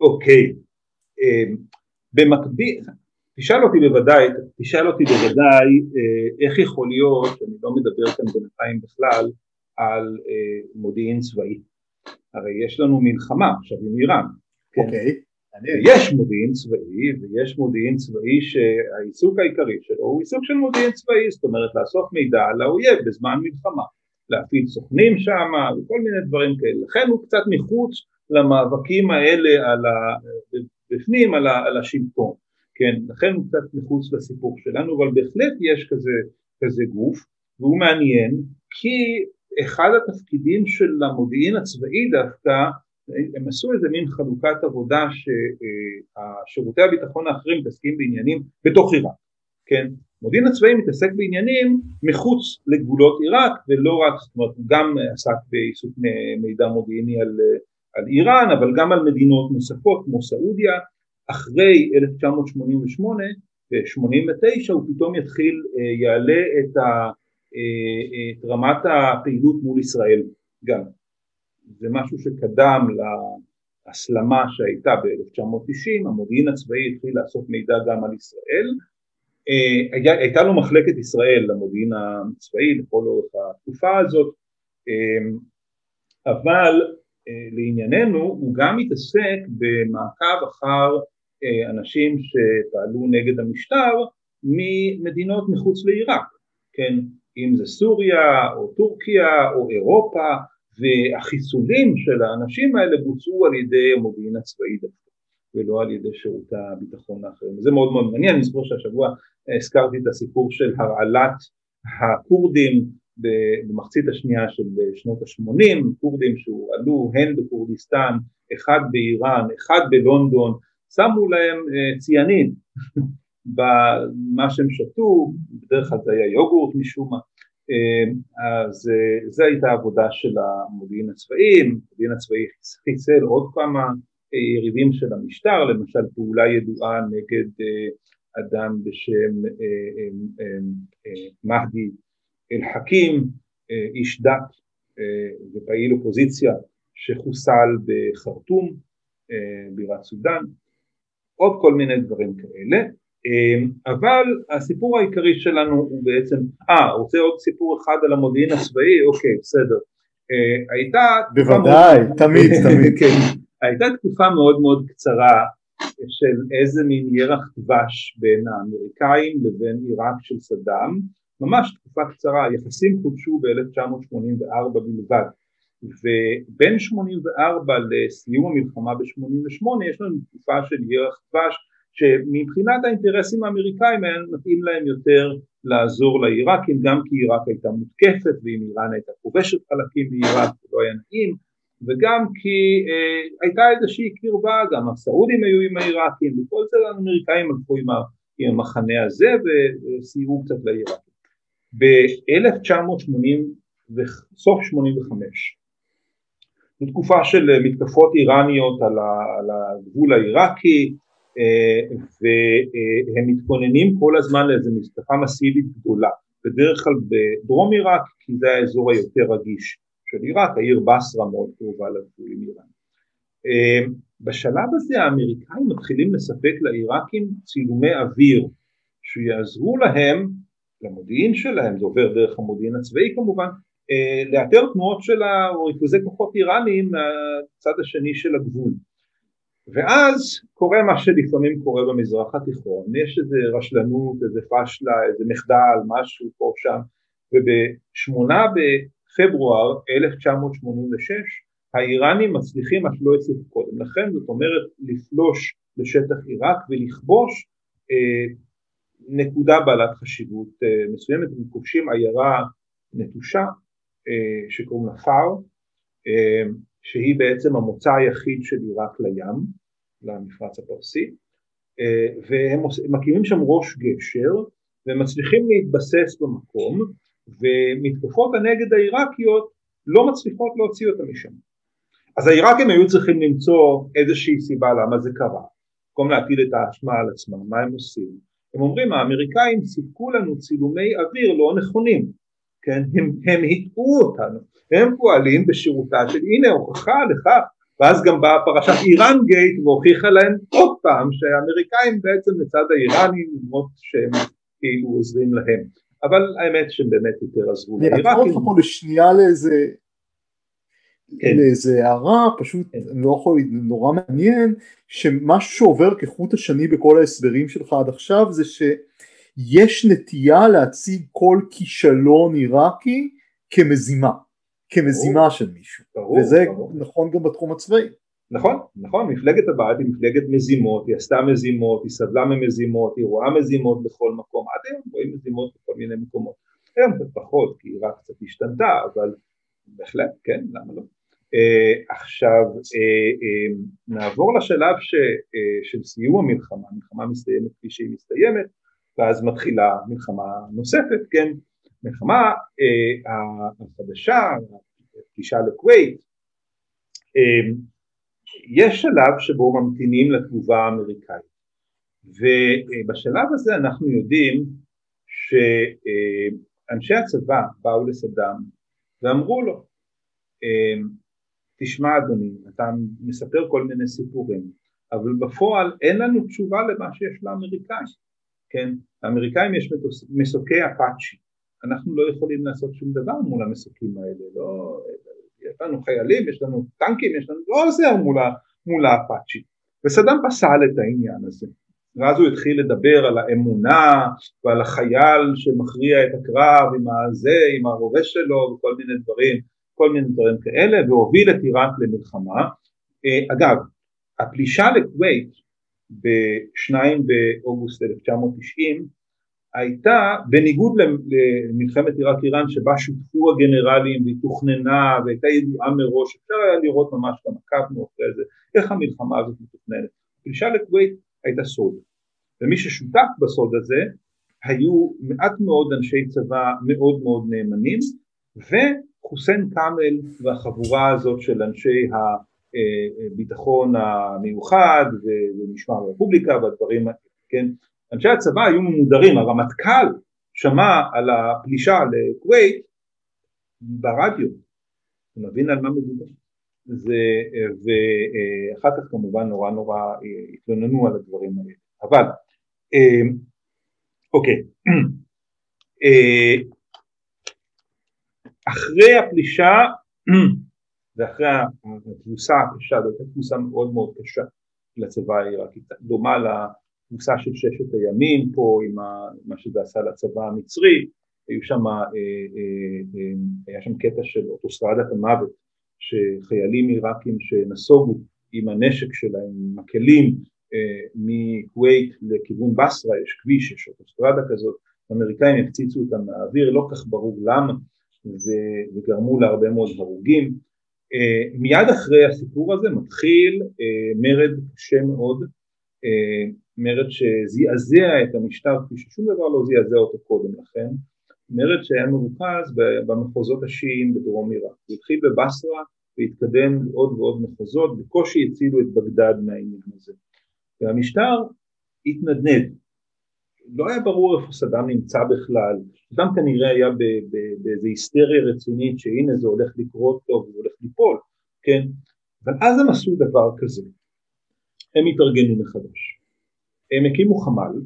Speaker 2: אוקיי, במקביל, תשאל אותי בוודאי, תשאל אותי בוודאי אה, איך יכול להיות, אני לא מדבר כאן בינתיים בכלל, על אה, מודיעין צבאי. הרי יש לנו מלחמה עכשיו עם איראן.
Speaker 1: כן? אוקיי.
Speaker 2: יש מודיעין צבאי ויש מודיעין צבאי שהעיסוק העיקרי שלו הוא עיסוק של מודיעין צבאי, זאת אומרת לאסוף מידע על האויב בזמן מלחמה, להפעיל סוכנים שם וכל מיני דברים כאלה, לכן הוא קצת מחוץ למאבקים האלה על ה... בפנים על, ה... על השלטון. כן, לכן הוא קצת מחוץ לסיפור שלנו, אבל בהחלט יש כזה, כזה גוף, והוא מעניין, כי אחד התפקידים של המודיעין הצבאי דווקא, הם עשו איזה מין חלוקת עבודה ששירותי הביטחון האחרים מתעסקים בעניינים בתוך עיראק, כן, המודיעין הצבאי מתעסק בעניינים מחוץ לגבולות עיראק ולא רק, זאת אומרת הוא גם עסק בעיסוק מידע מודיעיני על, על איראן אבל גם על מדינות נוספות כמו סעודיה אחרי 1988 ב-89 הוא פתאום יתחיל, אה, יעלה את, ה, אה, את רמת הפעילות מול ישראל גם. זה משהו שקדם להסלמה שהייתה ב-1990, המודיעין הצבאי התחיל לאסוף מידע גם על ישראל. אה, הייתה לו מחלקת ישראל למודיעין הצבאי לכל אורך התקופה הזאת, אבל לענייננו הוא גם מתעסק במעקב אחר אה, אנשים שפעלו נגד המשטר ממדינות מחוץ לעיראק, כן, אם זה סוריה או טורקיה או אירופה והחיסולים של האנשים האלה בוצעו על ידי המודיעין הצבאי דווקא ולא על ידי שירות הביטחון האחרים. זה מאוד מאוד מעניין, אני זוכר שהשבוע הזכרתי את הסיפור של הרעלת הכורדים במחצית השנייה של שנות ה-80, כורדים שהועלו הן בכורדיסטן, אחד באיראן, אחד בלונדון, שמו להם אה, ציאנין. [LAUGHS] במה שהם שתו, בדרך כלל זה היה יוגורט משום מה, אה, אז אה, זו הייתה העבודה של המודיעין הצבאי, המודיעין הצבאי חיסל עוד כמה יריבים של המשטר, למשל פעולה ידועה נגד אדם בשם מהדי אל-חכים, איש דת ופעיל אופוזיציה שחוסל בחרטום, בירת סודאן, עוד כל מיני דברים כאלה, אמ, אבל הסיפור העיקרי שלנו הוא בעצם, אה, רוצה עוד סיפור אחד על המודיעין הצבאי? אוקיי, בסדר. אה, הייתה...
Speaker 1: בוודאי, מאוד, תמיד, [LAUGHS] תמיד.
Speaker 2: כן, הייתה תקופה מאוד מאוד קצרה של איזה מין ירח דבש בין האמריקאים לבין עיראק של סדאם, ממש תקופה קצרה, היחסים חודשו ב-1984 בלבד. ובין 84 לסיום המלחמה ב-88 יש לנו תקופה של ירח דבש שמבחינת האינטרסים האמריקאים היה מתאים להם יותר לעזור לעיראקים גם כי עיראק הייתה מותקפת ואם איראן הייתה כובשת חלקים מעיראק זה לא היה נעים וגם כי אה, הייתה איזושהי קרבה, גם הסעודים היו עם העיראקים וכל זה האמריקאים הלכו עם, עם המחנה הזה וסייעו קצת לעיראקים. ב-1980 וסוף 85 זו תקופה של אה, מתקפות איראניות על הגבול העיראקי אה, והם מתכוננים כל הזמן לאיזו מתקפה מסיבית גדולה, בדרך כלל בדרום עיראק כי זה האזור היותר רגיש של עיראק, העיר בסרה מאוד קרובה לגבול עם איראן. אה, בשלב הזה האמריקאים מתחילים לספק לעיראקים צילומי אוויר שיעזרו להם, למודיעין שלהם, זה עובר דרך המודיעין הצבאי כמובן, אה, לאתר תנועות של ריכוזי כוחות איראניים מהצד השני של הגבול. ואז קורה מה שלפעמים קורה במזרח התיכון, יש איזה רשלנות, איזה פשלה, איזה מחדל, משהו פה שם, ובשמונה בפברואר 1986 האיראנים מצליחים מה שלא הצליחו קודם לכן, זאת אומרת לפלוש לשטח עיראק ולכבוש אה, נקודה בעלת חשיבות אה, מסוימת, הם כובשים עיירה נטושה. אה, שקוראים לה פאר, אה, שהיא בעצם המוצא היחיד של עיראק לים, למפרץ הפרסי, אה, והם מקימים שם ראש גשר והם מצליחים להתבסס במקום ומתקפות הנגד העיראקיות לא מצליחות להוציא אותם משם. אז העיראקים היו צריכים למצוא איזושהי סיבה למה זה קרה, במקום להטיל את האשמה על עצמם, מה הם עושים? הם אומרים האמריקאים סיפקו לנו צילומי אוויר לא נכונים, כן? הם, הם הטעו אותנו, הם פועלים בשירותה של הנה הוכחה לכך ואז גם באה פרשת איראן גייט והוכיחה להם עוד פעם שהאמריקאים בעצם לצד האיראנים למרות שהם כאילו עוזרים להם אבל האמת שהם באמת יותר עזרו
Speaker 1: לאיראקים. אני אעצור אותך פה לשנייה לאיזה כן. לאיזה הערה פשוט כן. לא יכול נורא מעניין שמשהו שעובר כחוט השני בכל ההסברים שלך עד עכשיו זה שיש נטייה להציג כל כישלון עיראקי כמזימה כמזימה ברור, של מישהו. ברור, וזה ברור. נכון גם בתחום הצבאי.
Speaker 2: נכון, נכון, מפלגת הבית היא מפלגת מזימות, היא עשתה מזימות, היא סבלה ממזימות, היא רואה מזימות בכל מקום, עד היום רואים מזימות בכל מיני מקומות, היום קצת פחות כי רק קצת השתנתה, אבל בהחלט, כן, למה לא? Uh, עכשיו uh, uh, נעבור לשלב ש, uh, של סיום המלחמה, המלחמה מסתיימת כפי שהיא מסתיימת ואז מתחילה מלחמה נוספת, כן, מלחמה uh, החדשה, הפגישה לכווית, uh, יש שלב שבו ממתינים לתגובה האמריקאית. ובשלב הזה אנחנו יודעים שאנשי הצבא באו לסדאם ואמרו לו תשמע אדוני אתה מספר כל מיני סיפורים אבל בפועל אין לנו תשובה למה שיש לאמריקאים כן לאמריקאים יש מסוקי אפאצ'י אנחנו לא יכולים לעשות שום דבר מול המסוקים האלה לא יש לנו חיילים, יש לנו טנקים, יש לנו, לא עוזר מול, מול האפאצ'י. וסדאם פסל את העניין הזה. ואז הוא התחיל לדבר על האמונה ועל החייל שמכריע את הקרב עם הזה, עם הרובה שלו וכל מיני דברים, כל מיני דברים כאלה, והוביל את עיראק למלחמה. אה, אגב, הפלישה לכווית ב-2 באוגוסט 1990 הייתה בניגוד למלחמת עיראק איראן שבה שותפו הגנרלים והיא תוכננה והייתה ידועה מראש, אפשר היה לראות ממש גם עקבנו אחרי זה, איך המלחמה הזאת מתוכננת. פלישה לכווית הייתה סוד, ומי ששותף בסוד הזה היו מעט מאוד אנשי צבא מאוד מאוד נאמנים וחוסיין כאמל והחבורה הזאת של אנשי הביטחון המיוחד ומשמר הרפובליקה והדברים, כן, אנשי הצבא היו ממודרים, הרמטכ"ל שמע על הפלישה לכווית ברדיו, הוא מבין על מה מדובר. ואחר כך כמובן נורא נורא אה, התלוננו על הדברים האלה. אבל אה, אוקיי, אה, אחרי הפלישה ואחרי התבוסה הקשה, זו הייתה תבוסה מאוד מאוד קשה לצבא העיראקי, דומה הכניסה של ששת הימים פה עם מה שזה עשה לצבא המצרי, היו שם, אה, אה, אה, היה שם קטע של אוטוסטרדת המוות שחיילים עיראקים שנסוגו עם הנשק שלהם, עם הכלים מכווית לכיוון בסרה, יש כביש, יש אוטוסטרדה כזאת, האמריקאים הפציצו אותם מהאוויר, לא כך ברור למה, וגרמו להרבה מאוד הרוגים. מיד אחרי הסיפור הזה מתחיל מרד קשה מאוד מרד שזעזע את המשטר כפי ששום דבר לא זעזע אותו קודם לכן, מרד שהיה מרוכז במחוזות השיעים בדרום עיראק, הוא התחיל בבסרה והתקדם לעוד ועוד מחוזות, בקושי הצילו את בגדד מהעניין הזה, והמשטר התנדנד, לא היה ברור איפה סדאם נמצא בכלל, סדאם כנראה היה באיזו היסטריה רצינית שהנה זה הולך לקרות טוב, זה הולך ליפול, כן, אבל אז הם עשו דבר כזה, הם התארגנו מחדש. הם הקימו חמ"ל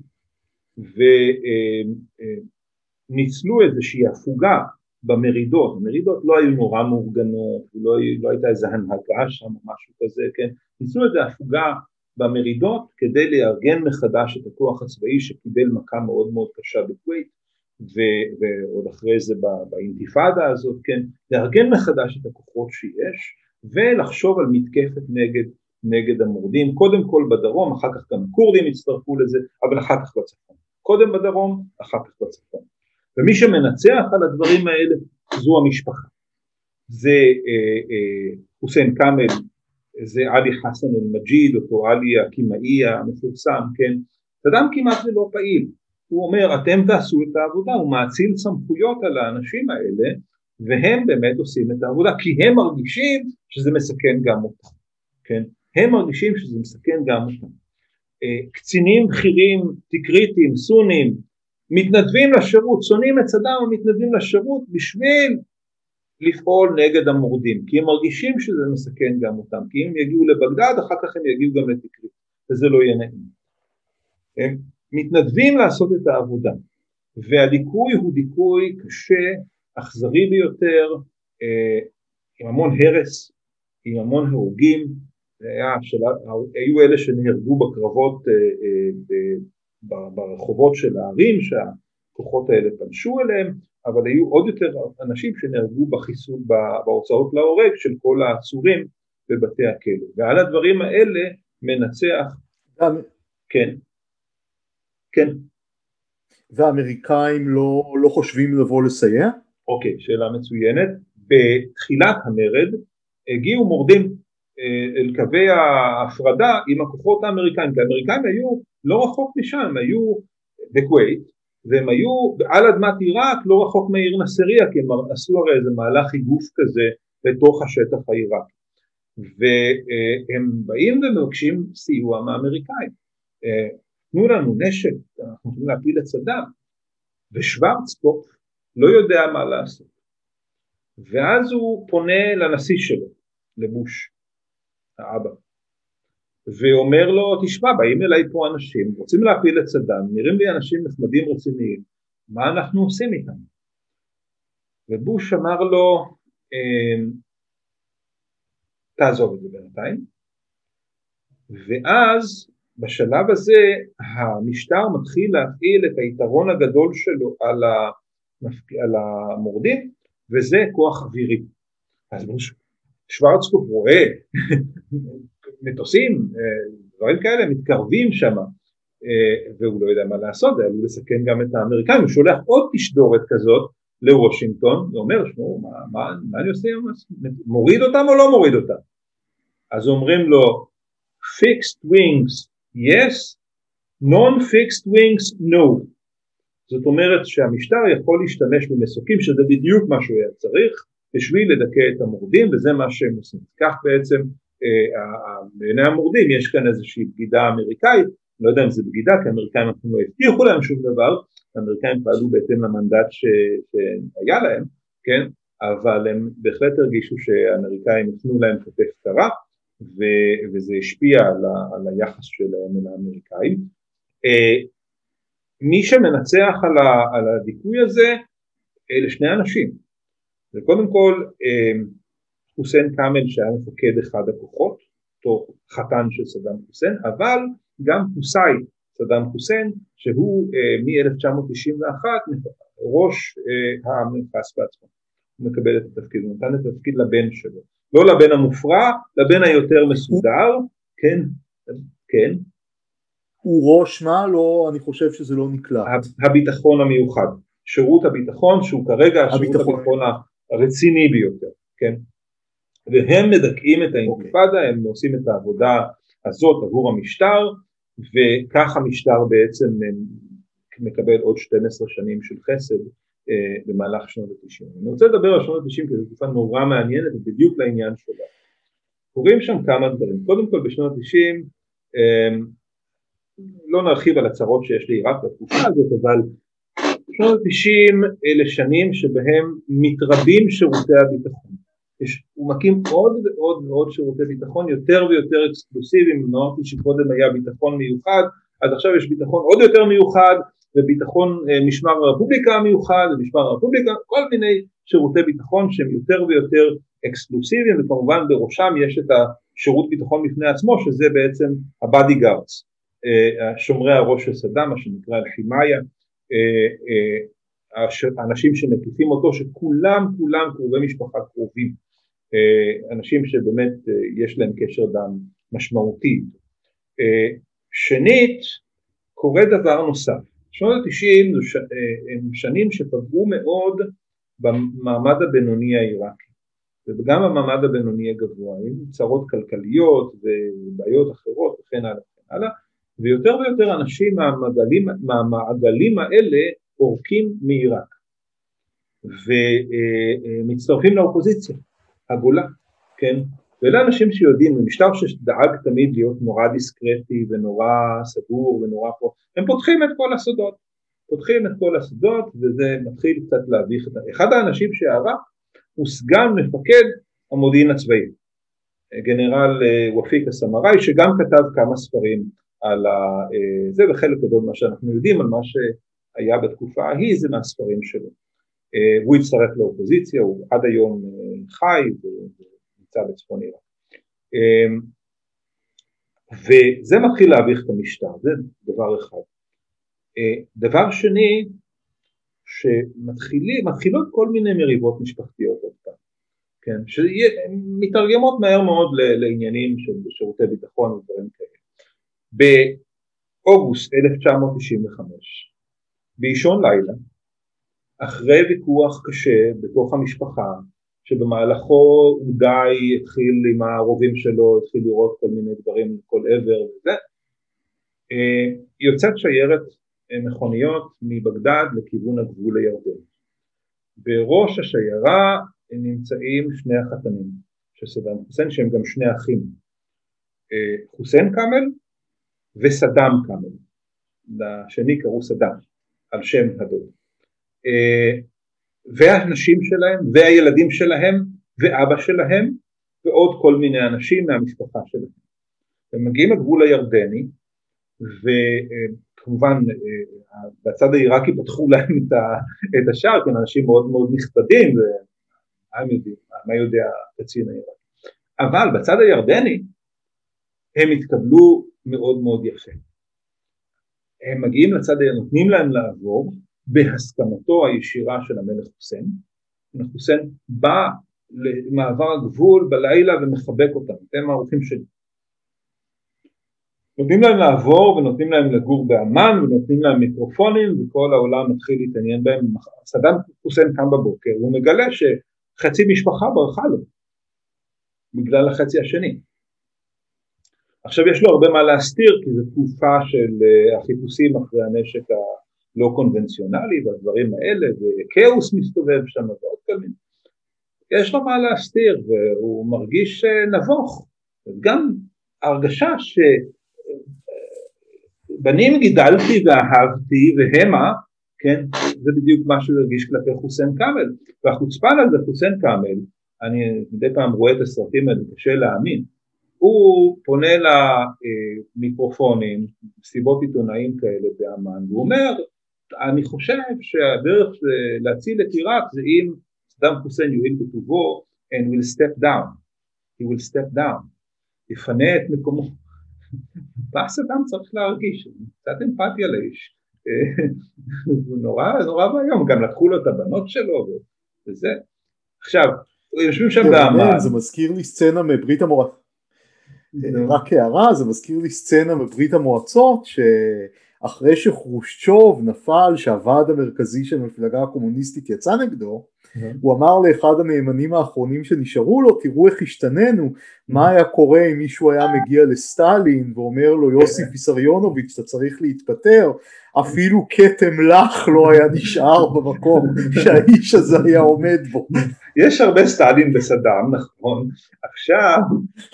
Speaker 2: וניצלו איזושהי הפוגה במרידות, המרידות לא היו נורא מאורגנות, לא, לא הייתה איזו הנהגה שם או משהו כזה, כן, ניצלו איזו הפוגה במרידות כדי לארגן מחדש את הכוח הצבאי שקיבל מכה מאוד מאוד קשה בכווית ועוד אחרי זה באינתיפאדה הזאת, כן, לארגן מחדש את הכוחות שיש ולחשוב על מתקפת נגד, נגד המורדים, קודם כל בדרום, אחר כך גם הכורדים הצטרפו לזה, אבל אחר כך בצפון. קודם בדרום, אחר כך בצפון. ומי שמנצח על הדברים האלה זו המשפחה. זה אה, אה, חוסיין כאמל, זה עלי חסן אל-מג'יד, אותו עלי הקימאי המפורסם, כן? סדאם כמעט ולא פעיל, הוא אומר אתם תעשו את העבודה, הוא מאציל סמכויות על האנשים האלה והם באמת עושים את העבודה כי הם מרגישים שזה מסכן גם אותם, כן? הם מרגישים שזה מסכן גם אותם. אה, קצינים בכירים, תקריטים, סונים, מתנדבים לשירות, שונאים את סדאם ומתנדבים לשירות בשביל לפעול נגד המורדים, כי הם מרגישים שזה מסכן גם אותם, כי אם יגיעו לבגדד אחר כך הם יגיעו גם לתקרית, וזה לא יהיה נעים. הם מתנדבים לעשות את העבודה, והדיכוי הוא דיכוי קשה, אכזרי ביותר, אה, עם המון הרס, עם המון הרוגים, שלב, היו אלה שנהרגו בקרבות אה, אה, ברחובות של הערים שהכוחות האלה פלשו אליהם, אבל היו עוד יותר אנשים שנהרגו בחיסול, בהוצאות להורג של כל העצורים בבתי הכלא, ועל הדברים האלה מנצח, גם... כן, כן.
Speaker 1: והאמריקאים לא, לא חושבים לבוא לסייע?
Speaker 2: אוקיי, שאלה מצוינת. בתחילת המרד הגיעו מורדים אה, אל קווי ההפרדה עם הכוחות האמריקאים, כי האמריקאים היו לא רחוק משם, היו בכווית והם היו על אדמת עיראק לא רחוק מהעיר נסריה כי הם עשו הרי איזה מהלך איגוף כזה לתוך השטח העיראקי. והם באים ומבקשים סיוע מהאמריקאים. אה, תנו לנו נשק, אנחנו יכולים להפיל את סדאם. ושוורצקופ לא יודע מה לעשות. ואז הוא פונה לנשיא שלו, לבוש האבא, ואומר לו, תשמע, באים אליי פה אנשים, רוצים להפיל את סדאם, נראים לי אנשים נחמדים רציניים, מה אנחנו עושים איתם? ובוש אמר לו, אמ, תעזוב את זה בינתיים, ואז בשלב הזה המשטר מתחיל להפעיל את היתרון הגדול שלו על, המורדים וזה כוח אווירי. אז שוורצקופ רואה מטוסים, אה, דברים כאלה מתקרבים שם אה, והוא לא יודע מה לעשות, זה עלול לסכן גם את האמריקאים, הוא שולח עוד תשדורת כזאת לוושינגטון ואומר, שמעו, מה, מה, מה אני עושה היום? מוריד אותם או לא מוריד אותם? אז אומרים לו, fixed wings yes, non-fixed wings no. זאת אומרת שהמשטר יכול להשתמש במסוקים שזה בדיוק מה שהוא היה צריך בשביל לדכא את המורדים וזה מה שהם עושים. כך בעצם בעיני המורדים יש כאן איזושהי בגידה אמריקאית, לא יודע אם זה בגידה כי האמריקאים אפילו לא הבטיחו להם שום דבר, האמריקאים פעלו בהתאם למנדט שהיה להם, כן, אבל הם בהחלט הרגישו שהאמריקאים יתנו להם כתף קרה וזה השפיע על, על היחס שלהם אל האמריקאים. אה, מי שמנצח על, ה, על הדיכוי הזה אלה שני אנשים, זה קודם כל אה, חוסיין כאמל שהיה מפקד אחד הכוחות, אותו חתן של סדאם חוסיין, אבל גם חוסאי סדאם חוסיין שהוא אה, מ-1991 ראש אה, נתפס בעצמו, הוא מקבל את התפקיד, הוא נתן את התפקיד לבן שלו, לא לבן המופרע, לבן היותר מסודר, כן, כן.
Speaker 1: הוא ראש מה? לא, אני חושב שזה לא נקלט.
Speaker 2: הביטחון המיוחד, שירות הביטחון שהוא כרגע השירות הביטחון הרציני ביותר, כן? והם מדכאים את האינתיפאדה, okay. הם עושים את העבודה הזאת עבור המשטר וכך המשטר בעצם מקבל עוד 12 שנים של חסד אה, במהלך שנות ה-90. אני רוצה לדבר על שנות ה-90 כי זו תקופה נורא מעניינת ובדיוק לעניין שלה. קורים שם כמה דברים, קודם כל בשנות ה-90 אה, לא נרחיב על הצרות שיש לעיראק בתקופה הזאת אבל שנות ה-90 אלה שנים שבהם מתרבים שירותי הביטחון יש הוא מקים עוד ועוד ועוד שירותי ביטחון יותר ויותר אקסקלוסיביים, אמרתי שקודם היה ביטחון מיוחד, אז עכשיו יש ביטחון עוד יותר מיוחד, וביטחון אה, משמר הרפובליקה המיוחד, ומשמר הרפובליקה, כל מיני שירותי ביטחון שהם יותר ויותר אקסקלוסיביים, וכמובן בראשם יש את השירות ביטחון בפני עצמו, שזה בעצם ה bodyguards, אה, שומרי הראש של סדאם, מה שנקרא אל-חימאיה, האנשים שמקיפים אותו, שכולם כולם קרובי משפחה קרובים, אה, אנשים שבאמת אה, יש להם קשר דם משמעותי. אה, שנית, קורה דבר נוסף, שנות התשעים הם שנים שפגעו מאוד במעמד הבינוני העיראקי. וגם במעמד הבינוני הגבוה, עם צרות כלכליות ובעיות אחרות וכן הלאה וכן הלאה. ויותר ויותר אנשים מהמעגלים, מהמעגלים האלה עורקים מעיראק. ומצטרפים לאופוזיציה הגולה, כן? ואלה אנשים שיודעים, במשטר שדאג תמיד להיות נורא דיסקרטי ונורא סגור ונורא פה, הם פותחים את כל הסודות, פותחים את כל הסודות וזה מתחיל קצת להביך את ה... אחד האנשים שערק הוא סגן מפקד המודיעין הצבאי, גנרל אה, ופיק הסמראי שגם כתב כמה ספרים על אה, זה וחלק גדול ממה שאנחנו יודעים על מה שהיה בתקופה ההיא זה מהספרים שלו. אה, הוא הצטרף לאופוזיציה, הוא עד היום חי ונמצא בצפון עיראק. אמ, וזה מתחיל להביך את המשטר, זה דבר אחד. אה, דבר שני, שמתחילות כל מיני מריבות משפחתיות עוד פעם, כן, שמתרגמות מהר מאוד לעניינים של שירותי ביטחון ודברים כאלה. באוגוסט 1995, באישון לילה, אחרי ויכוח קשה בתוך המשפחה שבמהלכו הוא די התחיל עם הרובים שלו, התחיל לראות כל מיני דברים מכל עבר וזה. אה, יוצאת שיירת אה, מכוניות מבגדד לכיוון הגבול הירדן. בראש השיירה נמצאים שני החתנים של סדאם חוסיין שהם גם שני אחים, אה, חוסיין כאמל וסדאם כאמל, לשני קראו סדאם על שם הדוד. והנשים שלהם והילדים שלהם ואבא שלהם ועוד כל מיני אנשים מהמשפחה שלהם. הם מגיעים לגבול הירדני וכמובן בצד העיראקי פתחו להם את השער, הם אנשים מאוד מאוד נכבדים ומה יודע קצין העיראקי. אבל בצד הירדני הם התקבלו מאוד מאוד יפה. הם מגיעים לצד, נותנים להם לעבור בהסכמתו הישירה של המלך חוסיין. המלך חוסיין בא למעבר הגבול בלילה ומחבק אותם, אתם האורחים שלי. נותנים להם לעבור ונותנים להם לגור באמ"ן ונותנים להם מיקרופונים וכל העולם מתחיל להתעניין בהם. סדאם חוסיין קם בבוקר והוא מגלה שחצי משפחה ברחה לו בגלל החצי השני. עכשיו יש לו הרבה מה להסתיר כי זו תקופה של אה, החיפושים אחרי הנשק לא קונבנציונלי והדברים האלה וכאוס מסתובב שם ועוד כל מיני. יש לו מה להסתיר והוא מרגיש אה, נבוך. גם הרגשה שבנים גידלתי ואהבתי והמה כן זה בדיוק מה שהוא הרגיש כלפי חוסיין כאמל והחוצפן הזה חוסיין כאמל אני מדי פעם רואה את הסרטים האלה קשה להאמין. הוא פונה למיקרופונים, מסיבות עיתונאים כאלה באמ"ן, והוא אומר אני חושב שהדרך להציל את עיראק זה אם סדאם חוסיין יואיל בטובו and will step down, he will step down, יפנה את מקומו. [LAUGHS] מה סדאם צריך להרגיש? קצת אמפתיה לאיש. [LAUGHS] הוא נורא נורא ואיום, גם לקחו לו את הבנות שלו וזה. עכשיו, יושבים שם באמ"ן.
Speaker 1: זה מזכיר לי סצנה מברית המועצות. רק הערה, זה מזכיר לי סצנה מברית המועצות, אחרי שחרושצ'וב נפל שהוועד המרכזי של המפלגה הקומוניסטית יצא נגדו mm-hmm. הוא אמר לאחד הנאמנים האחרונים שנשארו לו תראו איך השתננו mm-hmm. מה היה קורה אם מישהו היה מגיע לסטלין ואומר לו יוסיף ויסריונוביץ' אתה צריך להתפטר אפילו כתם לך לא היה נשאר במקום שהאיש הזה היה עומד בו.
Speaker 2: יש הרבה סטלין בסדאם נכון עכשיו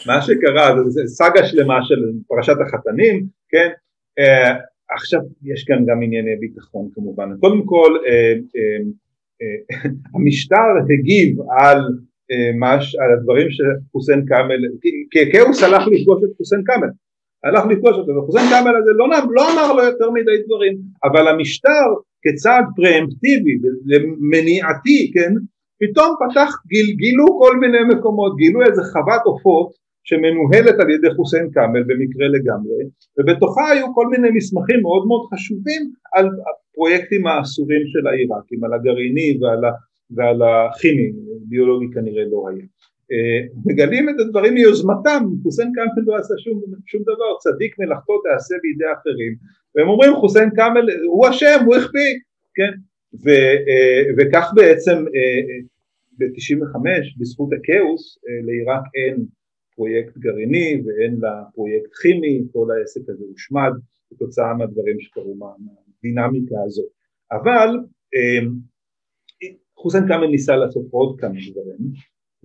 Speaker 2: מה שקרה זה סאגה שלמה של פרשת החתנים כן אה, עכשיו יש כאן גם ענייני ביטחון כמובן, קודם כל אה, אה, אה, המשטר הגיב על על הדברים שחוסיין כאמל, כי כאוס הלך לפגוש את חוסיין כאמל, הלך לפגוש אותו, וחוסיין כאמל הזה לא, לא אמר לו יותר מדי דברים, אבל המשטר כצעד פרמפטיבי, מניעתי, כן, פתאום פתח, גיל, גילו כל מיני מקומות, גילו איזה חוות עופות שמנוהלת על ידי חוסיין כאמל במקרה לגמרי, ובתוכה היו כל מיני מסמכים מאוד מאוד חשובים על הפרויקטים האסורים של העיראקים, על הגרעיני ועל, ה, ועל הכימי, ביולוגי כנראה לא היה. אה, מגלים את הדברים מיוזמתם, חוסיין כאמל לא עשה שום, שום דבר, צדיק מלאכתו תעשה בידי אחרים, והם אומרים חוסיין כאמל הוא אשם, הוא החביא, כן, ו, אה, וכך בעצם אה, ב-95 בזכות הכאוס לעיראק אין פרויקט גרעיני ואין לה פרויקט כימי, כל העסק הזה הושמד כתוצאה מהדברים שקרו מהדינמיקה הזאת. אבל חוסיין כאמל ניסה לעשות עוד כמה דברים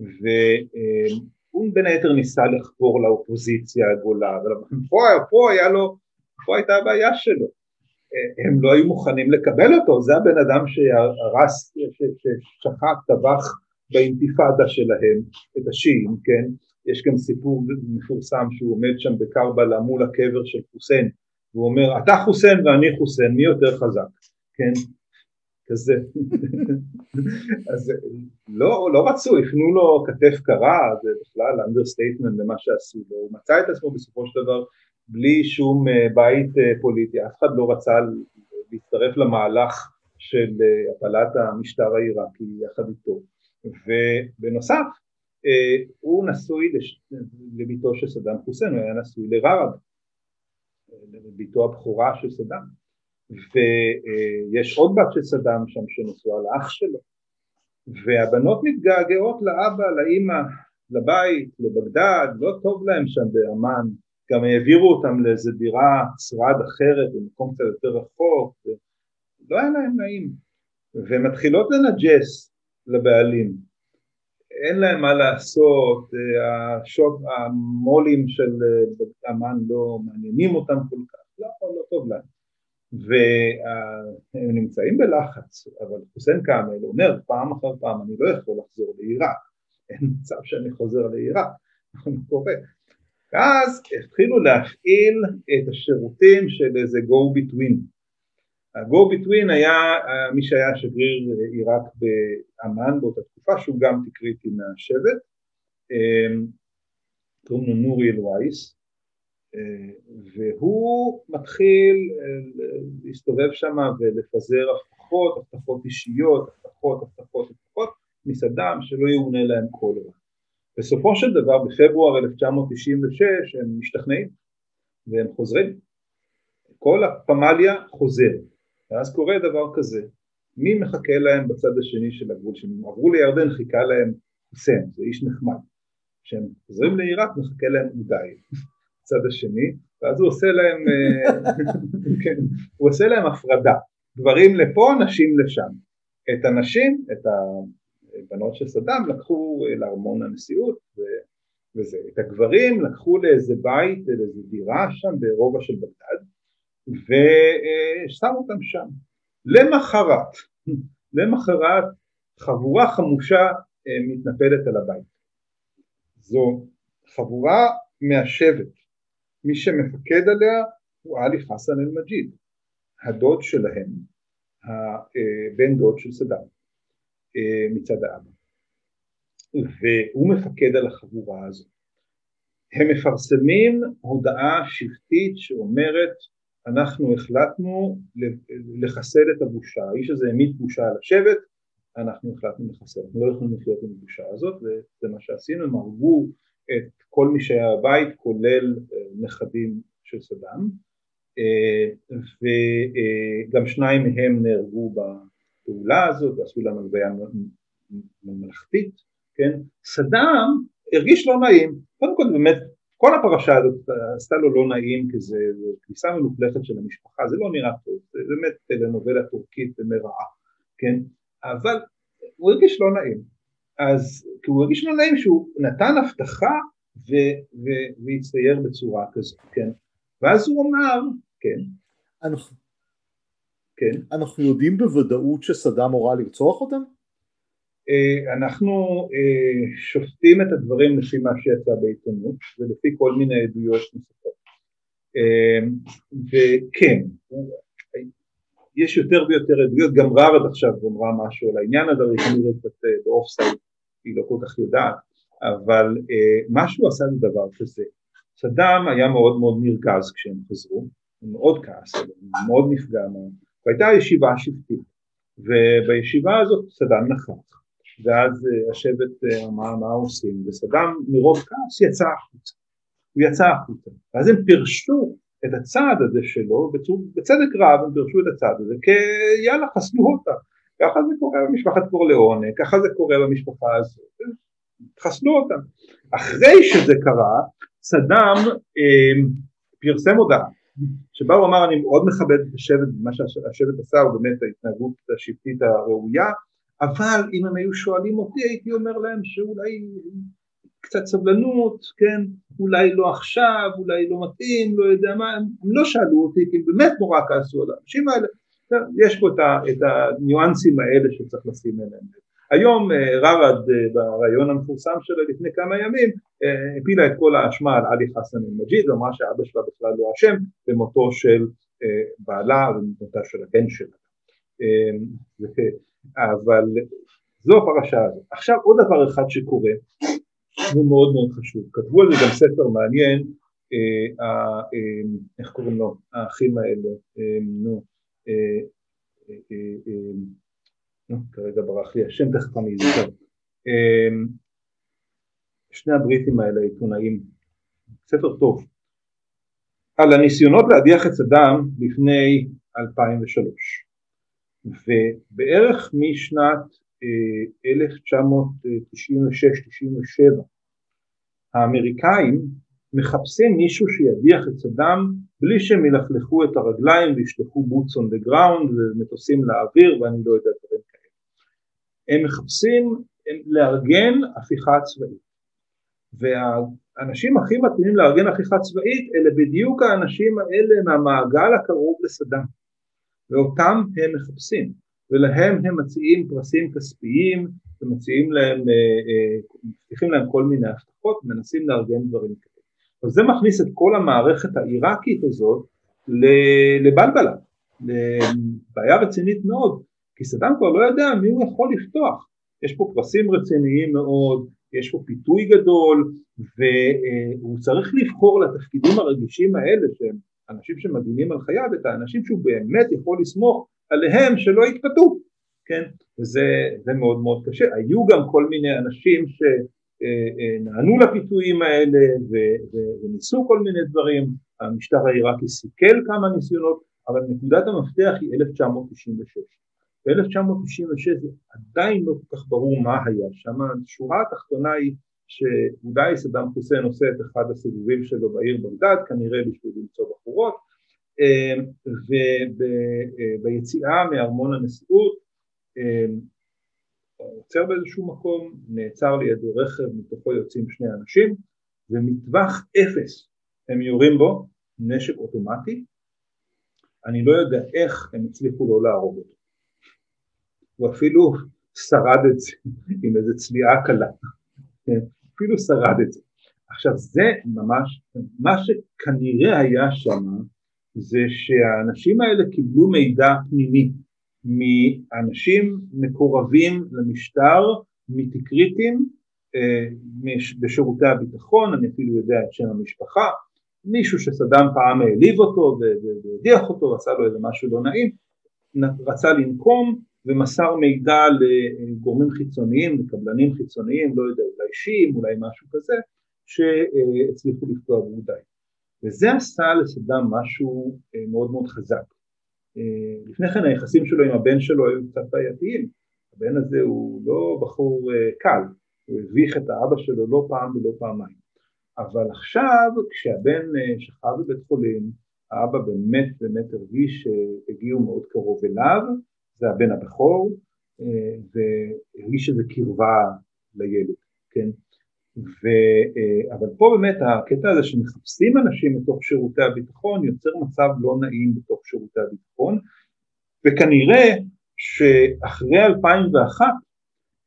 Speaker 2: והוא בין היתר ניסה לחבור לאופוזיציה הגולה, אבל פה, פה היה לו, פה הייתה הבעיה שלו, הם לא היו מוכנים לקבל אותו, זה הבן אדם שהרס, ששחק, טבח באינתיפאדה שלהם, את השיעים, כן, יש גם סיפור מפורסם שהוא עומד שם בקרבלה מול הקבר של חוסיין והוא אומר אתה חוסיין ואני חוסיין מי יותר חזק? כן? כזה. [LAUGHS] אז לא, לא רצו, הפנו לו כתף קרה, זה בכלל understatement למה שעשו לו, הוא מצא את עצמו בסופו של דבר בלי שום אה, בית אה, פוליטי, אף אחד לא רצה להצטרף למהלך של אה, הפלת המשטר העיראקי יחד איתו, ובנוסף הוא נשוי לביתו של סדאם חוסיין, הוא היה נשוי לרע'ד, לביתו הבכורה של סדאם. ויש עוד בת של סדאם שם שנשואה לאח שלו. והבנות מתגעגעות לאבא, לאימא, לבית, לבגדד, לא טוב להם שם באמ"ן, גם העבירו אותם לאיזה דירה שרד אחרת במקום קצת יותר רחוק, לא היה להם נעים, ומתחילות לנג'ס לבעלים, אין להם מה לעשות, השוט, המו"לים של אמ"ן לא מעניינים אותם כל כך, לא, לא טוב להם והם נמצאים בלחץ, אבל חוסיין כאמל אומר פעם אחר פעם אני לא יכול לחזור לעיראק, אין מצב שאני חוזר לעיראק, מה קורה? ואז התחילו להפעיל את השירותים של איזה go between. ה-go between היה מי שהיה שגריר עיראק באמ"ן באותה תקופה שהוא גם תקריטי מהשבט, אמ, קוראים לו נורי אלווייס, והוא מתחיל אה, להסתובב שם ולפזר הבטחות, הבטחות אישיות, הבטחות, הבטחות, הבטחות, מסדם שלא יאונה להם כל רע. בסופו של דבר בפברואר 1996 הם משתכנעים והם חוזרים. כל הפמליה חוזר, ואז קורה דבר כזה, מי מחכה להם בצד השני של הגבול, כשהם עברו לירדן חיכה להם חוסיין, זה איש נחמד, כשהם חוזרים לעיראק מחכה להם עודאי הצד השני, ואז הוא עושה להם, אה, [LAUGHS] כן, הוא עושה להם הפרדה, גברים לפה, נשים לשם. את הנשים, את הבנות של סדאם לקחו לארמון הנשיאות וזה, את הגברים לקחו לאיזה בית, לאיזה דירה שם ברובע של בגדד ושמו אותם שם. למחרת, [LAUGHS] למחרת חבורה חמושה אה, מתנפלת על הבית. זו חבורה מהשבט מי שמפקד עליה הוא עלי חסן אל-מג'יד, הדוד שלהם, הבן דוד של סדאם אה, מצד האבא, והוא מפקד על החבורה הזאת. הם מפרסמים הודעה שבטית שאומרת אנחנו החלטנו לחסל את הבושה, האיש הזה העמיד בושה על השבט, אנחנו החלטנו לחסל, אנחנו לא יכולים לחיות עם הבושה הזאת וזה מה שעשינו, הם הרגו את כל מי שהיה בבית כולל אה, נכדים של סדאם. אה, וגם שניים מהם נהרגו בפעולה הזאת ועשו להם הלוויה ממלכתית, כן? סדאם הרגיש לא נעים, קודם כל באמת כל הפרשה הזאת עשתה לו לא נעים כי זה כניסה מלוכלכת של המשפחה, זה לא נראה טוב, זה באמת טלנובלה טורקית ומרעה, כן? אבל הוא הרגיש לא נעים אז כי הוא הרגיש לא נעים שהוא נתן הבטחה והצטייר בצורה כזאת, כן? ואז הוא אמר, כן.
Speaker 1: אנחנו, כן. אנחנו יודעים בוודאות שסדאם הורה לרצוח אותם?
Speaker 2: אנחנו שופטים את הדברים לפי מה שיצא בעיתונות ולפי כל מיני עדויות נוספות. וכן יש יותר ויותר עדויות, גם רארד עכשיו אמרה משהו על העניין הזה, היא כנראה קצת באופסייד, היא לא כל כך יודעת, אבל מה שהוא עשה זה דבר כזה, סדאם היה מאוד מאוד נרגז כשהם חזרו, הוא מאוד כעס, הוא מאוד נפגע מהם, והייתה ישיבה שבטית, ובישיבה הזאת סדאם נכח, ואז השבט אמר מה עושים, וסדאם מרוב כעס יצא החוצה, הוא יצא החוצה, ואז הם פירשו את הצעד הזה שלו, בצדק רב הם פירשו את הצעד הזה כיאללה חסלו אותה, ככה זה קורה במשפחת קורליאונה, ככה זה קורה במשפחה הזאת, חסלו אותה. אחרי שזה קרה, סדאם אה, פרסם הודעה שבה הוא אמר אני מאוד מכבד את השבט, מה שהשבט עשה הוא באמת ההתנהגות השבטית הראויה, אבל אם הם היו שואלים אותי הייתי אומר להם שאולי קצת סבלנות, כן, אולי לא עכשיו, אולי לא מתאים, לא יודע מה, הם, הם לא שאלו אותי כי הם באמת נורא כעסו על האנשים האלה, יש פה את, ה, את הניואנסים האלה שצריך לשים אליהם. היום אה, רארד אה, ברעיון המפורסם שלה לפני כמה ימים אה, הפילה את כל האשמה על עלי חסן אל-מג'יד ואמרה שאבא שלה בכלל לא אשם במותו של בעלה ובמותה של הבן שלה. אבל זו הפרשה הזאת. עכשיו עוד דבר אחד שקורה הוא מאוד מאוד חשוב. כתבו על זה גם ספר מעניין, אה, אה, איך קוראים לו, האחים האלה, אה, נו, אה, אה, אה, נו, כרגע ברח לי השם, תכף אני אזכר. שני הבריטים האלה, עיתונאים, ספר טוב, על הניסיונות להדיח את סדאם לפני 2003 ובערך משנת 1996-97 האמריקאים מחפשים מישהו שידיח את סדאם בלי שהם ילכלכו את הרגליים וישלחו boots on the ground ומטוסים לאוויר ואני לא יודע דברים כאלה. הם מחפשים לארגן הפיכה צבאית והאנשים הכי מתאימים לארגן הפיכה צבאית אלה בדיוק האנשים האלה מהמעגל הקרוב לסדאם ואותם הם מחפשים ולהם הם מציעים פרסים כספיים ומציעים להם, אה, אה, מבטיחים להם כל מיני הבטחות ומנסים לארגן דברים כאלה. אז זה מכניס את כל המערכת העיראקית הזאת לבלבלה, לבעיה רצינית מאוד, כי סדאם כבר לא יודע מי הוא יכול לפתוח, יש פה פרסים רציניים מאוד, יש פה פיתוי גדול והוא צריך לבחור לתפקידים הרגישים האלה שהם אנשים שמגינים על חייו את האנשים שהוא באמת יכול לסמוך עליהם שלא יתפתו, כן, וזה מאוד מאוד קשה, היו גם כל מיני אנשים שנענו לפיתויים האלה וניסו כל מיני דברים, המשטר העיראקי סיכל כמה ניסיונות, אבל נקודת המפתח היא 1996, ב-1996 זה עדיין לא כל כך ברור מה היה שם, השורה התחתונה היא שאולי סדאם חוסיין עושה את אחד הסיבובים שלו בעיר בגדד, כנראה בשביל למצוא בחורות, אמ, וביציאה מארמון הנשיאות אמ, עוצר באיזשהו מקום, נעצר לידו רכב, מתוכו יוצאים שני אנשים, ומטווח אפס הם יורים בו נשק אוטומטי, אני לא יודע איך הם הצליחו לא להרוג אותו. הוא אפילו שרד את זה עם איזו צליעה קלה? אפילו שרד את זה. עכשיו זה ממש, מה שכנראה היה שם זה שהאנשים האלה קיבלו מידע פנימי מאנשים מקורבים למשטר, מתקריטים אה, בשירותי הביטחון, אני אפילו יודע את שם המשפחה, מישהו שסדאם פעם העליב אותו והדיח אותו ועשה לו איזה משהו לא נעים, רצה לנקום ומסר מידע לגורמים חיצוניים, לקבלנים חיצוניים, לא יודע, אולי שיעים, אולי משהו כזה, שהצליחו לפגוע בעובדי. וזה עשה לסדאם משהו אה, מאוד מאוד חזק. אה, לפני כן היחסים שלו עם הבן שלו היו קצת בעייתיים, הבן הזה הוא לא בחור אה, קל, הוא הביך את האבא שלו לא פעם ולא פעמיים, אבל עכשיו כשהבן שכב בבית חולים, האבא באמת באמת הרגיש שהגיעו מאוד קרוב אליו, זה הבן הבכור, והרגיש שזה קרבה לילד, כן? ו, אה, אבל פה באמת הקטע הזה שמחפשים אנשים בתוך שירותי הביטחון יוצר מצב לא נעים בתוך שירותי הביטחון וכנראה שאחרי 2001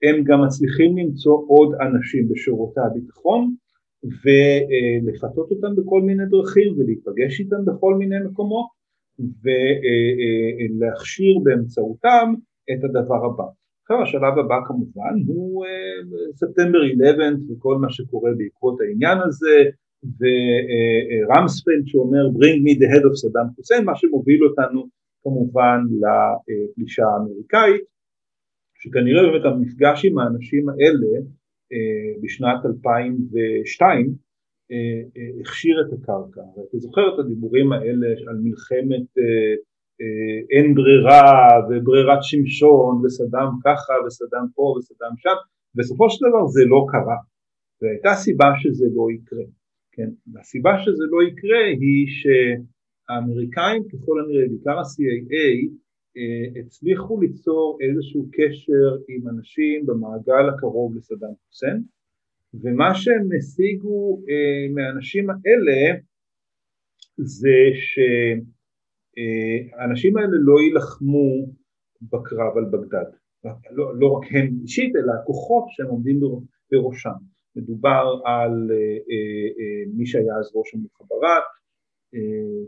Speaker 2: הם גם מצליחים למצוא עוד אנשים בשירותי הביטחון ולפתות אותם בכל מיני דרכים ולהיפגש איתם בכל מיני מקומות ולהכשיר באמצעותם את הדבר הבא. עכשיו השלב הבא כמובן הוא ספטמבר 11 וכל מה שקורה בעקבות העניין הזה ורמספלד שאומר bring me the head of סדאם חוסיין מה שמוביל אותנו כמובן לפלישה האמריקאית שכנראה באמת המפגש עם האנשים האלה בשנת 2002 הכשיר את הקרקע. ואתה זוכר את הדיבורים האלה על מלחמת אין ברירה וברירת שמשון וסדאם ככה וסדאם פה וסדאם שם בסופו של דבר זה לא קרה. והייתה סיבה שזה לא יקרה כן? והסיבה שזה לא יקרה היא שהאמריקאים ככל הנראה, בעיקר ה-CAA, אה, הצליחו ליצור איזשהו קשר עם אנשים במעגל הקרוב לסדאם חוסיין ומה שהם השיגו אה, מהאנשים האלה זה שהאנשים האלה לא יילחמו בקרב על בגדד, לא, לא רק הם אישית אלא הכוחות שהם עומדים בראשם. מדובר על אה, אה, אה, מי שהיה אז ראש המוחברת,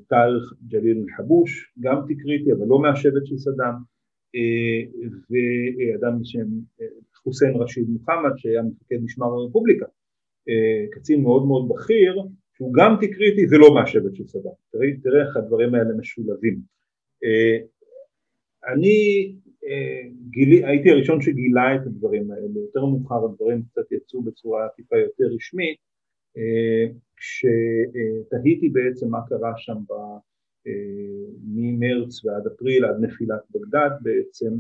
Speaker 2: תאריך ג'ליל אל-חבוש, גם תקריטי אבל לא מהשבט של סדאם, ואדם בשם חוסיין רשיד מוחמד שהיה מפקד משמר הרפובליקה, קצין מאוד מאוד בכיר, שהוא גם תקריטי ולא מהשבט של סדאם, תראה, תראה איך הדברים האלה משולבים. אני גילי, הייתי הראשון שגילה את הדברים האלה, יותר מאוחר הדברים קצת יצאו בצורה טיפה יותר רשמית, אה, כשתהיתי בעצם מה קרה שם ב, אה, ממרץ ועד אפריל עד נפילת בגדד בעצם,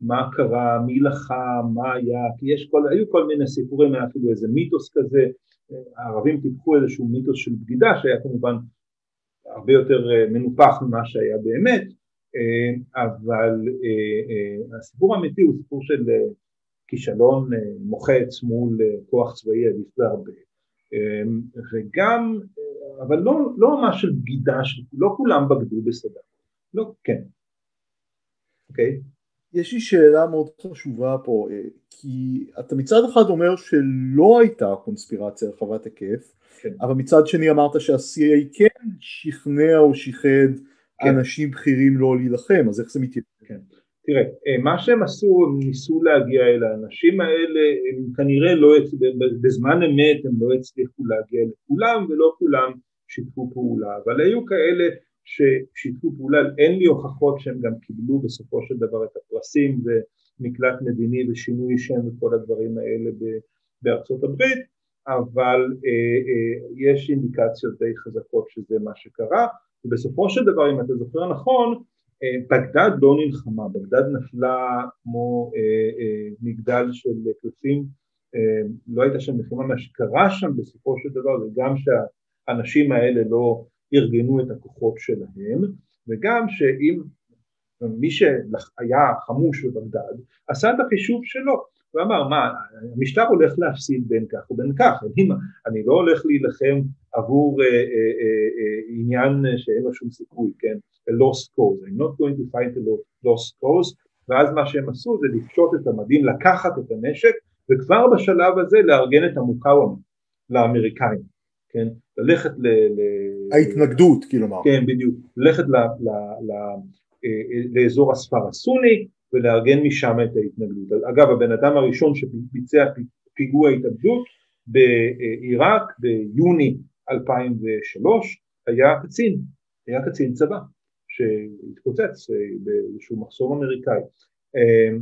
Speaker 2: מה קרה, מי לחם, מה היה, כי יש כל, היו כל מיני סיפורים, היה אפילו איזה מיתוס כזה, הערבים טיפחו איזשהו מיתוס של בגידה שהיה כמובן הרבה יותר אה, מנופח ממה שהיה באמת, אה, אבל אה, הסיפור האמיתי הוא סיפור של כישלון מוחץ מול כוח צבאי עדיף בהרבה. וגם, אבל לא, לא ממש של בגידה, לא כולם בגדו בסדר, לא, כן, אוקיי?
Speaker 1: יש לי שאלה מאוד חשובה פה, כי אתה מצד אחד אומר שלא הייתה קונספירציה רחבת היקף, כן. אבל מצד שני אמרת שה-CA כן שכנע או שיחד כן. אנשים בכירים לא להילחם, אז איך זה מתייחס?
Speaker 2: כן. תראה, אה, מה שהם עשו, הם ניסו להגיע אל האנשים האלה, הם כנראה לא, בזמן אמת הם לא הצליחו להגיע לכולם ולא כולם שיתפו פעולה, אבל היו כאלה ששיתפו פעולה, אין לי הוכחות שהם גם קיבלו בסופו של דבר את הפרסים ומקלט מדיני ושינוי שם וכל הדברים האלה בארצות הברית, אבל אה, אה, יש אינדיקציות די חזקות שזה מה שקרה, ובסופו של דבר אם אתה זוכר נכון אה, בגדד לא נלחמה, בגדד נפלה כמו אה, אה, מגדל של קלפים, לא הייתה שם מלחמה, מה שקרה שם בסופו של דבר זה גם שהאנשים האלה לא ארגנו את הכוחות שלהם וגם שאם מי שהיה חמוש בבגדד עשה את החישוב שלו ואמר מה המשטר הולך להפסיד בין כך ובין כך אני, אני לא הולך להילחם עבור אה, אה, אה, עניין שאין לו שום סיכוי כן a lost cause I'm not going to fight a lost cause. ואז מה שהם עשו זה לפשוט את המדים לקחת את הנשק וכבר בשלב הזה לארגן את המוקאוומה לאמריקאים כן ללכת ל... ל
Speaker 1: ההתנגדות כלומר
Speaker 2: כן בדיוק ללכת ל, ל, ל, לאזור הספר הסוני ולארגן משם את ההתנגדות. אגב הבן אדם הראשון שביצע פיגוע התאבדות בעיראק ביוני 2003 היה קצין, היה קצין צבא שהתפוצץ אה, באיזשהו מחסום אמריקאי. אה,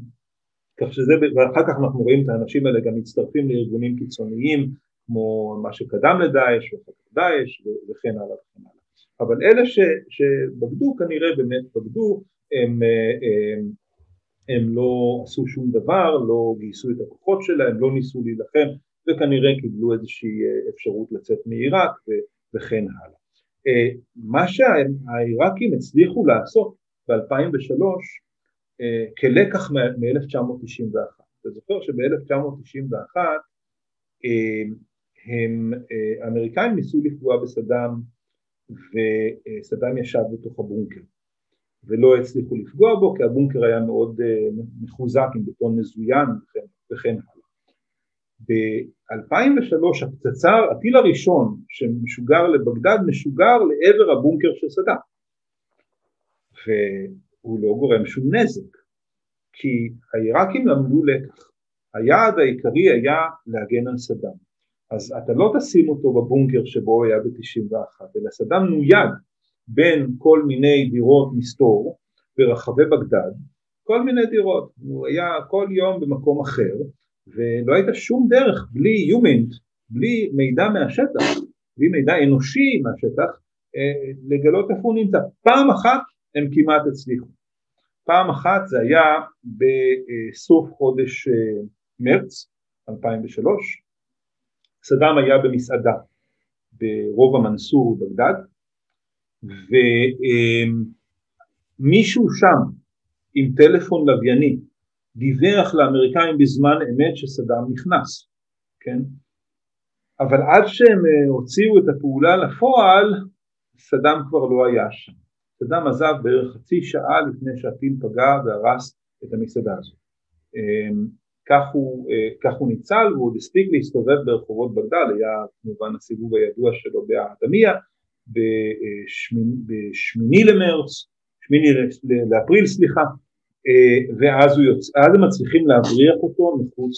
Speaker 2: כך שזה, ואחר כך אנחנו רואים את האנשים האלה גם מצטרפים לארגונים קיצוניים כמו מה שקדם לדאעש ואחר דאעש וכן הלאה וכן הלאה. אבל אלה ש, שבגדו כנראה באמת בגדו הם, הם הם לא עשו שום דבר, לא גייסו את הכוחות שלהם, לא ניסו להילחם וכנראה קיבלו איזושהי אה, אפשרות לצאת מעיראק וכן הלאה. אה, מה שהעיראקים הצליחו לעשות ב-2003 אה, כלקח מ-1991, אתה זוכר שב-1991 הם, האמריקאים ניסו לפגוע בסדאם וסדאם ישב בתוך הבונקר ולא הצליחו לפגוע בו כי הבונקר היה מאוד uh, מחוזק עם בטון מזוין וכן הלאה. ב-2003 הפצצה, הטיל הראשון שמשוגר לבגדד משוגר לעבר הבונקר של סדאם. והוא לא גורם שום נזק כי העיראקים למדו לקח. היעד העיקרי היה להגן על סדאם אז אתה לא תשים אותו בבונקר שבו הוא היה ב-91 אלא סדאם נויד בין כל מיני דירות מסתור ברחבי בגדד כל מיני דירות, הוא היה כל יום במקום אחר ולא הייתה שום דרך בלי יומינט, בלי מידע מהשטח, בלי מידע אנושי מהשטח אה, לגלות איפה הוא נמצא. פעם אחת הם כמעט הצליחו. פעם אחת זה היה בסוף חודש אה, מרץ 2003, סדאם היה במסעדה ברובע מנסור בגדד ומישהו אה, שם עם טלפון לווייני דיווח לאמריקאים בזמן אמת שסדאם נכנס, כן? אבל עד שהם אה, הוציאו את הפעולה לפועל, סדאם כבר לא היה שם. סדאם עזב בערך חצי שעה לפני שהטיל פגע והרס את המסעדה הזאת. כך הוא, אה, כך הוא ניצל והוא עוד הספיק להסתובב ברחובות בגדד, היה כמובן הסיבוב הידוע שלו באדמיה, בשמיני למרץ, שמיני לאפריל סליחה, אה, ואז יוצ... הם מצליחים להבריח אותו מחוץ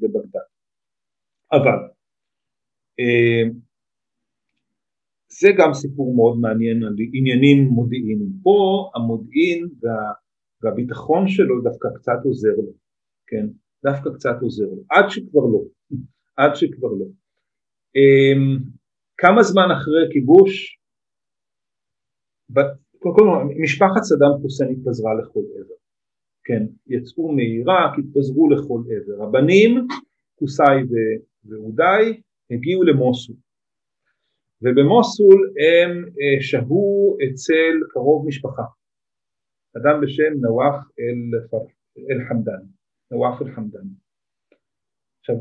Speaker 2: לבגדד. אבל אה, זה גם סיפור מאוד מעניין על עניינים מודיעיניים. פה המודיעין וה, והביטחון שלו דווקא קצת עוזר לו, כן? דווקא קצת עוזר לו, עד שכבר לא, עד שכבר לא. אה, כמה זמן אחרי כיבוש, קודם כל משפחת סדאם חוסיין התפזרה לכל עבר. כן, יצאו מעיראק, התפזרו לכל עבר. הבנים, קוסאי ואודי, הגיעו למוסול. ובמוסול הם אה, שהו אצל קרוב משפחה, אדם בשם נואף אל-חמדן, נואף אל-חמדן. עכשיו,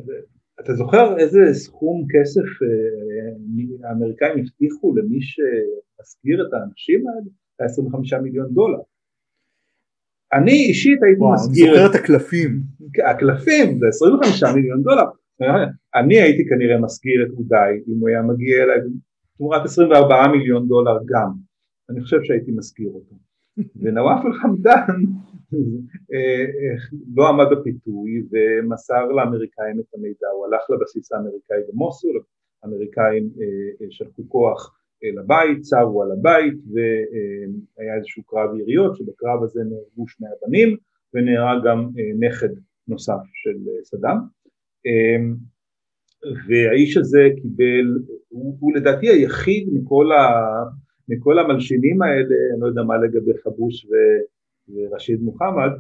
Speaker 2: אתה זוכר איזה סכום כסף אה, האמריקאים הבטיחו למי שמסגיר את האנשים האלה? היה 25 מיליון דולר. אני אישית הייתי וואו, מסגיר...
Speaker 1: אני זוכר את הקלפים.
Speaker 2: הקלפים זה 25 מיליון דולר. אני הייתי כנראה מסגיר את אודי אם הוא היה מגיע אליי תמורת 24 מיליון דולר גם. אני חושב שהייתי מסגיר אותו. ונואף אה, אה, לא עמד בפיתוי ומסר לאמריקאים את המידע, הוא הלך לבסיס האמריקאי במוסול, האמריקאים אה, שלחו כוח לבית, צרו על הבית והיה איזשהו קרב יריות שבקרב הזה נהרגו שני הבנים ונהרג גם אה, נכד נוסף של אה, סדאם. והאיש הזה קיבל, הוא, הוא לדעתי היחיד מכל, ה, מכל המלשינים האלה, אני לא יודע מה לגבי חבוש ו, ורשיד מוחמד,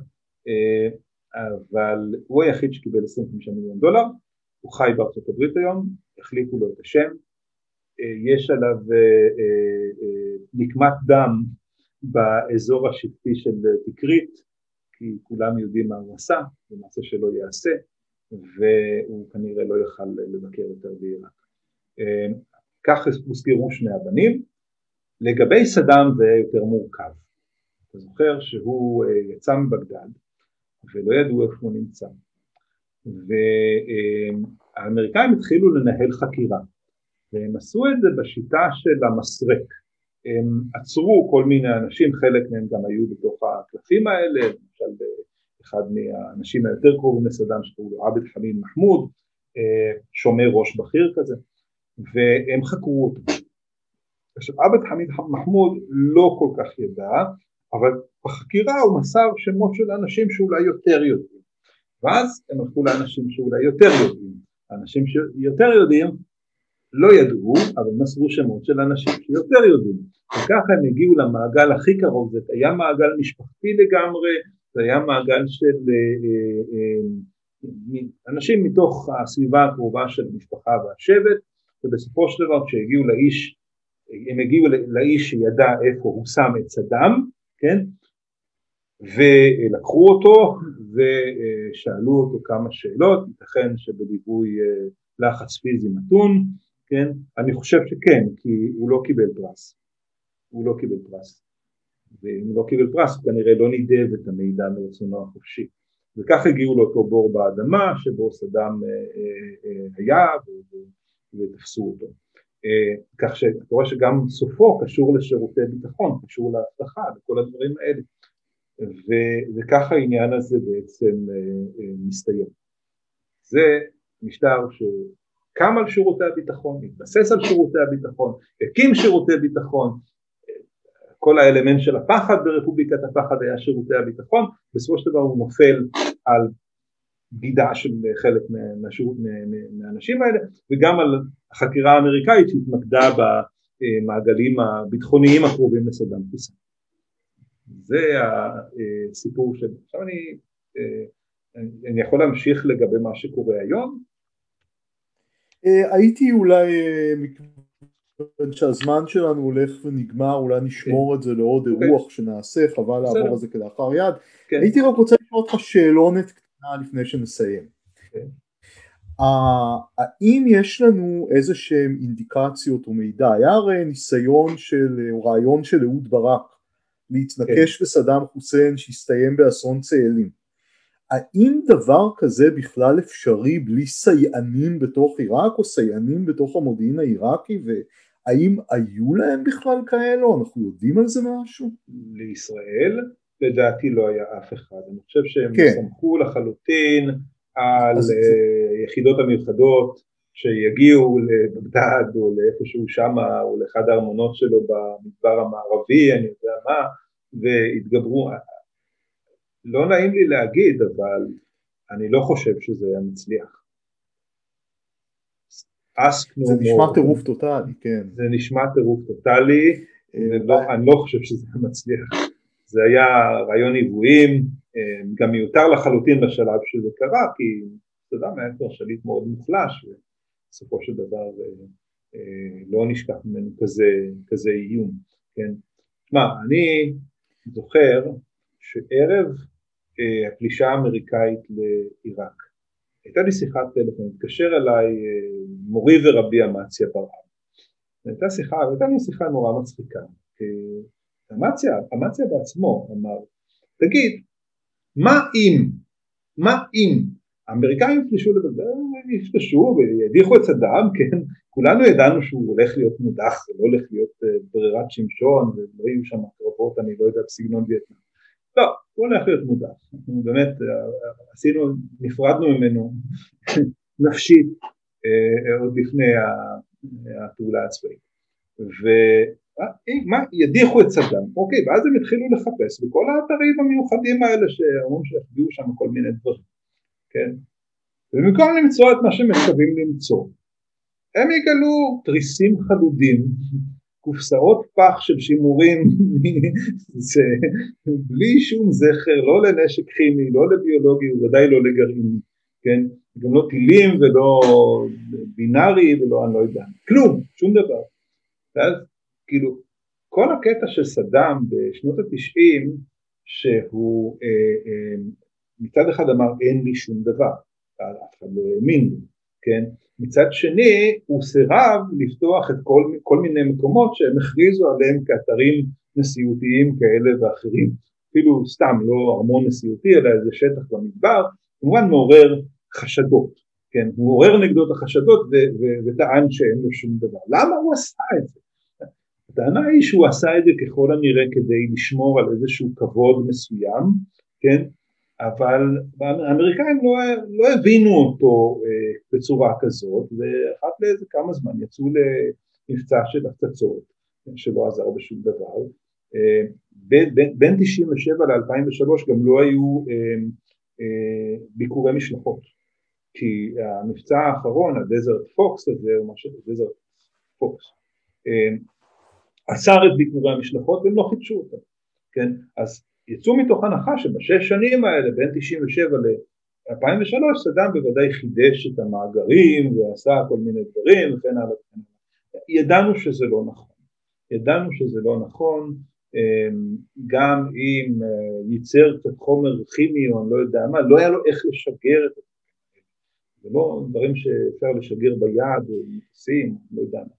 Speaker 2: אה, אבל הוא היחיד שקיבל 25 מיליון דולר, הוא חי בארצות הברית היום, החליפו לו את השם, אה, יש עליו אה, נקמת דם באזור השבטי של תקרית, כי כולם יודעים מה הוא עשה, זה מעשה שלא ייעשה, והוא כנראה לא יוכל לבקר יותר בעיראק. כך הוזכרו שני הבנים. לגבי סדאם זה יותר מורכב. אתה זוכר שהוא יצא מבגדד ולא ידעו איפה הוא נמצא. והאמריקאים התחילו לנהל חקירה והם עשו את זה בשיטה של המסרק. הם עצרו כל מיני אנשים, חלק מהם גם היו בתוך הקלפים האלה, למשל אחד מהאנשים היותר קרובים לסדאם שקראו לו עבד חמיד מחמוד, אה, שומר ראש בכיר כזה, והם חקרו אותו. עכשיו עבד חמיד מחמוד לא כל כך ידע, אבל בחקירה הוא מסר שמות של אנשים שאולי יותר יודעים, ואז הם הלכו לאנשים שאולי יותר יודעים, האנשים שיותר יודעים לא ידעו, אבל מסרו שמות של אנשים שיותר יודעים. וככה הם הגיעו למעגל הכי קרוב, זה היה מעגל משפחתי לגמרי, זה היה מעגל של אה, אה, אה, אנשים מתוך הסביבה הקרובה של המשפחה והשבט, ובסופו של דבר כשהגיעו לאיש, הם הגיעו לאיש שידע איפה הוא שם את סדאם, כן? ולקחו אותו ושאלו אותו כמה שאלות, ייתכן שבליווי לחץ פיזי מתון, כן? אני חושב שכן, כי הוא לא קיבל פרס. הוא לא קיבל פרס. ואם הוא לא קיבל פרס הוא כנראה לא נידב את המידע מרצונו החופשי. וכך הגיעו לאותו בור באדמה שבו סדאם היה ותפסו אותו. כך שאתה רואה שגם סופו קשור לשירותי ביטחון, קשור לאבטחה, לכל הדברים האלה. וככה העניין הזה בעצם מסתיים. זה משטר שקם על שירותי הביטחון, התבסס על שירותי הביטחון, הקים שירותי ביטחון, כל האלמנט של הפחד ברפובליקת הפחד היה שירותי הביטחון, בסופו של דבר הוא נופל על בגידה של חלק מהשירות, מהאנשים האלה וגם על החקירה האמריקאית שהתמקדה במעגלים הביטחוניים הקרובים לסדאם חוסיין. זה הסיפור של... עכשיו אני, אני יכול להמשיך לגבי מה שקורה היום?
Speaker 1: הייתי אולי שהזמן שלנו הולך ונגמר, אולי נשמור כן. את זה לעוד. אוקיי. אירוח שנעשה, חבל לעבור על זה כלאחר יד. כן. הייתי רק רוצה לשאול אותך שאלונת לפני שנסיים. Uh, האם יש לנו איזה שהם אינדיקציות או מידע? היה הרי ניסיון של, או רעיון של אהוד ברק להתנקש כן. בסדאם חוסיין שהסתיים באסון צאלים. האם דבר כזה בכלל אפשרי בלי סייענים בתוך עיראק או סייענים בתוך המודיעין העיראקי האם היו להם בכלל כאלו? אנחנו יודעים על זה משהו?
Speaker 2: לישראל לדעתי לא היה אף אחד, אני חושב שהם כן. סמכו לחלוטין על אז... uh, יחידות המיוחדות שיגיעו לבגדד או לאיפשהו שמה או לאחד הארמונות שלו במדבר המערבי, אני יודע מה, והתגברו, לא נעים לי להגיד אבל אני לא חושב שזה היה מצליח.
Speaker 1: זה נשמע טירוף טוטאלי, כן.
Speaker 2: זה נשמע טירוף טוטאלי, ולא, אני לא חושב שזה מצליח. זה היה רעיון עיוויים, אה, גם מיותר לחלוטין בשלב שזה קרה, כי אתה יודע היה כבר שליט מאוד מוחלש, ובסופו של דבר אה, אה, לא נשכח ממנו כזה, כזה איום, כן. שמע, אני זוכר שערב הפלישה האמריקאית לעיראק, הייתה לי שיחת טלפון, התקשר אליי מורי ורבי אמציה ברעם. הייתה שיחה, הייתה לי שיחה נורא מצחיקה. אמציה, אמציה בעצמו אמר, תגיד, מה אם, מה אם? האמריקאים יפלשו לבגדד, יפלשו וידיחו את סדאם, כן, כולנו ידענו שהוא הולך להיות מודח, לא הולך להיות אה, ברירת שמשון, ולא יהיו שם קרבות, אני לא יודע, בסגנון וייטנאם. לא, הוא הולך להיות מודע, אנחנו באמת אה, עשינו, נפרדנו ממנו [LAUGHS] נפשית אה, עוד לפני הפעולה הצבאית ומה, ידיחו את סדאם, אוקיי, ואז הם התחילו לחפש בכל האתרים המיוחדים האלה שאומרים שיחביאו שם כל מיני דברים, כן, ובמקום למצוא את מה שהם מקווים למצוא, הם יגלו תריסים חלודים קופסאות פח של שימורים [LAUGHS] זה בלי שום זכר לא לנשק כימי, לא לביולוגי וודאי לא לגרעיני, כן? גם לא טילים ולא בינארי ולא אני לא יודע, כלום, שום דבר. ואז כאילו כל הקטע של סדאם בשנות התשעים שהוא אה, אה, מצד אחד אמר אין לי שום דבר, אף אחד לא האמין לי, כן? מצד שני הוא סירב לפתוח את כל, כל מיני מקומות שהם הכריזו עליהם כאתרים נשיאותיים כאלה ואחרים. אפילו סתם לא ארמון נשיאותי אלא איזה שטח במדבר כמובן מעורר חשדות כן? הוא עורר נגדו את החשדות וטען שאין לו שום דבר. למה הוא עשה את זה הטענה היא שהוא עשה את זה ככל הנראה כדי לשמור על איזשהו כבוד מסוים כן? אבל האמריקאים לא, לא הבינו אותו אה, בצורה כזאת ואחת לאיזה כמה זמן יצאו למבצע של הפצצות שלא עזר בשום דבר. אה, בין, בין, בין 97 ל-2003 גם לא היו אה, אה, ביקורי משלחות. כי המבצע האחרון, הדזרט פוקס הזה, או משהו, הדזרט פוקס, אה, עצר את ביקורי המשלחות והם לא חידשו אותם, כן? אז יצאו מתוך הנחה שבשש שנים האלה בין 97 ל-2003 סדאם בוודאי חידש את המאגרים ועשה כל מיני דברים וכן הלאה. ידענו שזה לא נכון, ידענו שזה לא נכון אמ, גם אם אה, ייצר קצת חומר כימי או אני לא יודע מה, לא היה לו איך לשגר את זה. זה לא דברים שאפשר לשגר ביד או מטוסים, לא יודע מה.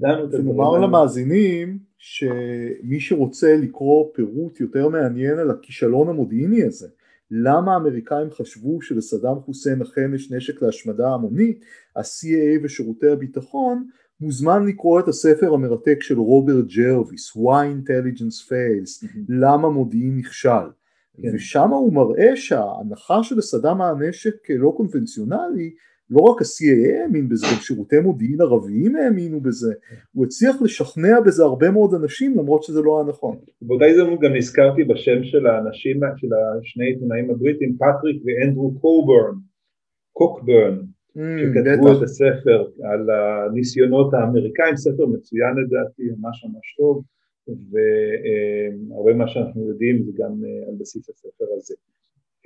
Speaker 1: כן. ונאמר למאזינים שמי שרוצה לקרוא פירוט יותר מעניין על הכישלון המודיעיני הזה למה האמריקאים חשבו שלסדאם חוסיין אכן יש נשק להשמדה המונית, ה-CIA ושירותי הביטחון, מוזמן לקרוא את הספר המרתק של רוברט ג'רוויס, Why Intelligence Fails, mm-hmm. למה מודיעין נכשל. כן. ושם הוא מראה שההנחה של סדאם הנשק לא קונבנציונלי לא רק ה-CAA האמין בזה, גם שירותי מודיעין ערביים האמינו בזה, הוא הצליח לשכנע בזה הרבה מאוד אנשים למרות שזה לא היה נכון.
Speaker 2: באותה הזדמנות גם נזכרתי בשם של האנשים, של השני עיתונאים הבריטים, פטריק ואנדרו קובורן, קוקברן, mm, שכתבו את הספר על הניסיונות האמריקאים, ספר מצוין לדעתי, ממש ממש טוב, והרבה מה שאנחנו יודעים זה גם אה, על בסיס הספר הזה.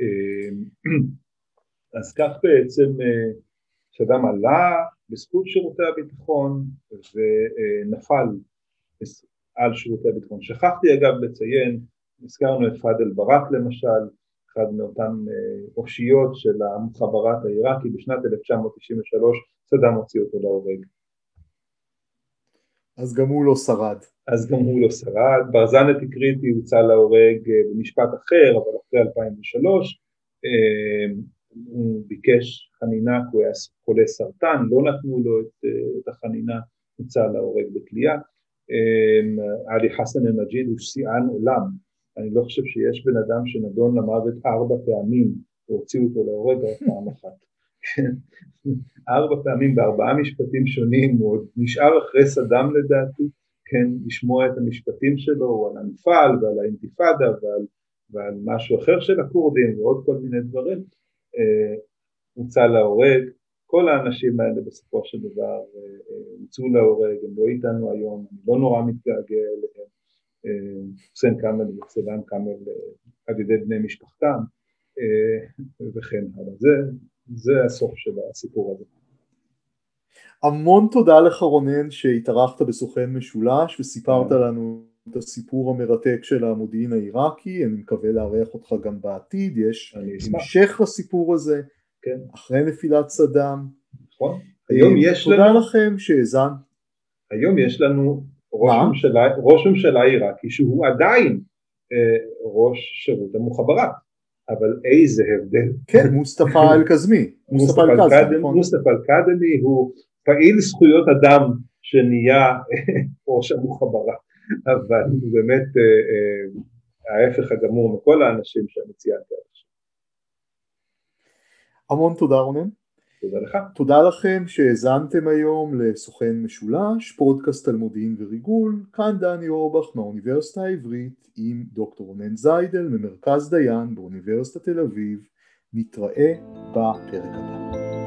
Speaker 2: אה, [CLEARS THROAT] אז כך בעצם אה, סדאם עלה בזכות שירותי הביטחון ונפל על שירותי הביטחון. שכחתי אגב לציין, הזכרנו את פאד אל ברק למשל, אחד מאותן אה, אושיות של המוחבראת העיראקי, בשנת 1993 סדאם הוציא אותו להורג.
Speaker 1: אז גם הוא לא שרד.
Speaker 2: אז גם הוא לא שרד. ברזן אתיקריטי הוצא להורג אה, במשפט אחר, אבל אחרי 2003. הוא ביקש חנינה כי הוא היה חולה סרטן, לא נתנו לו את, את החנינה, הוצא להורג בתלייה. אמ, עלי חסן אל-מג'יד הוא שיאן עולם, אני לא חושב שיש בן אדם שנדון למוות ארבע פעמים והוציאו אותו להורג רק פעם אחת. [LAUGHS] ארבע פעמים בארבעה משפטים שונים, הוא עוד נשאר אחרי סדאם לדעתי, כן, לשמוע את המשפטים שלו על המפעל ועל האינתיפאדה ועל, ועל משהו אחר של הכורדים ועוד כל מיני דברים. אה, הוצא להורג, כל האנשים האלה בסופו של דבר אה, אה, הוצאו להורג, הם לא איתנו היום, אני לא נורא מתגעגע אליהם, חוסיין כאמל וסלאם כאמל על ידי בני משפחתם וכן הלאה, זה, זה הסוף של הסיפור הזה.
Speaker 1: המון תודה לך רונן שהתארחת בסוכן משולש וסיפרת לנו את הסיפור המרתק של המודיעין העיראקי, אני מקווה לארח אותך גם בעתיד, יש המשך לסיפור הזה, כן. אחרי נפילת סדאם.
Speaker 2: נכון. אה, היום יש
Speaker 1: תודה לנו... תודה לכם שהאזן.
Speaker 2: היום יש לנו ראש ממשלה, ראש ממשלה עיראקי שהוא עדיין אה, ראש שירות המוחברת, אבל איזה הבדל.
Speaker 1: כן, מוסטפא [LAUGHS] אל-קזמי.
Speaker 2: מוסטפא אל-קדמי נכון. הוא פעיל זכויות אדם שנהיה ראש המוחברה. אבל הוא באמת אה, אה, ההפך הגמור מכל האנשים שאני ציינתי עכשיו.
Speaker 1: המון תודה רונן.
Speaker 2: תודה לך.
Speaker 1: תודה לכם שהאזנתם היום לסוכן משולש, פודקאסט על מודיעין וריגול, כאן דני אורבך מהאוניברסיטה העברית עם דוקטור רונן זיידל ממרכז דיין באוניברסיטת תל אביב. נתראה בפרק הבא.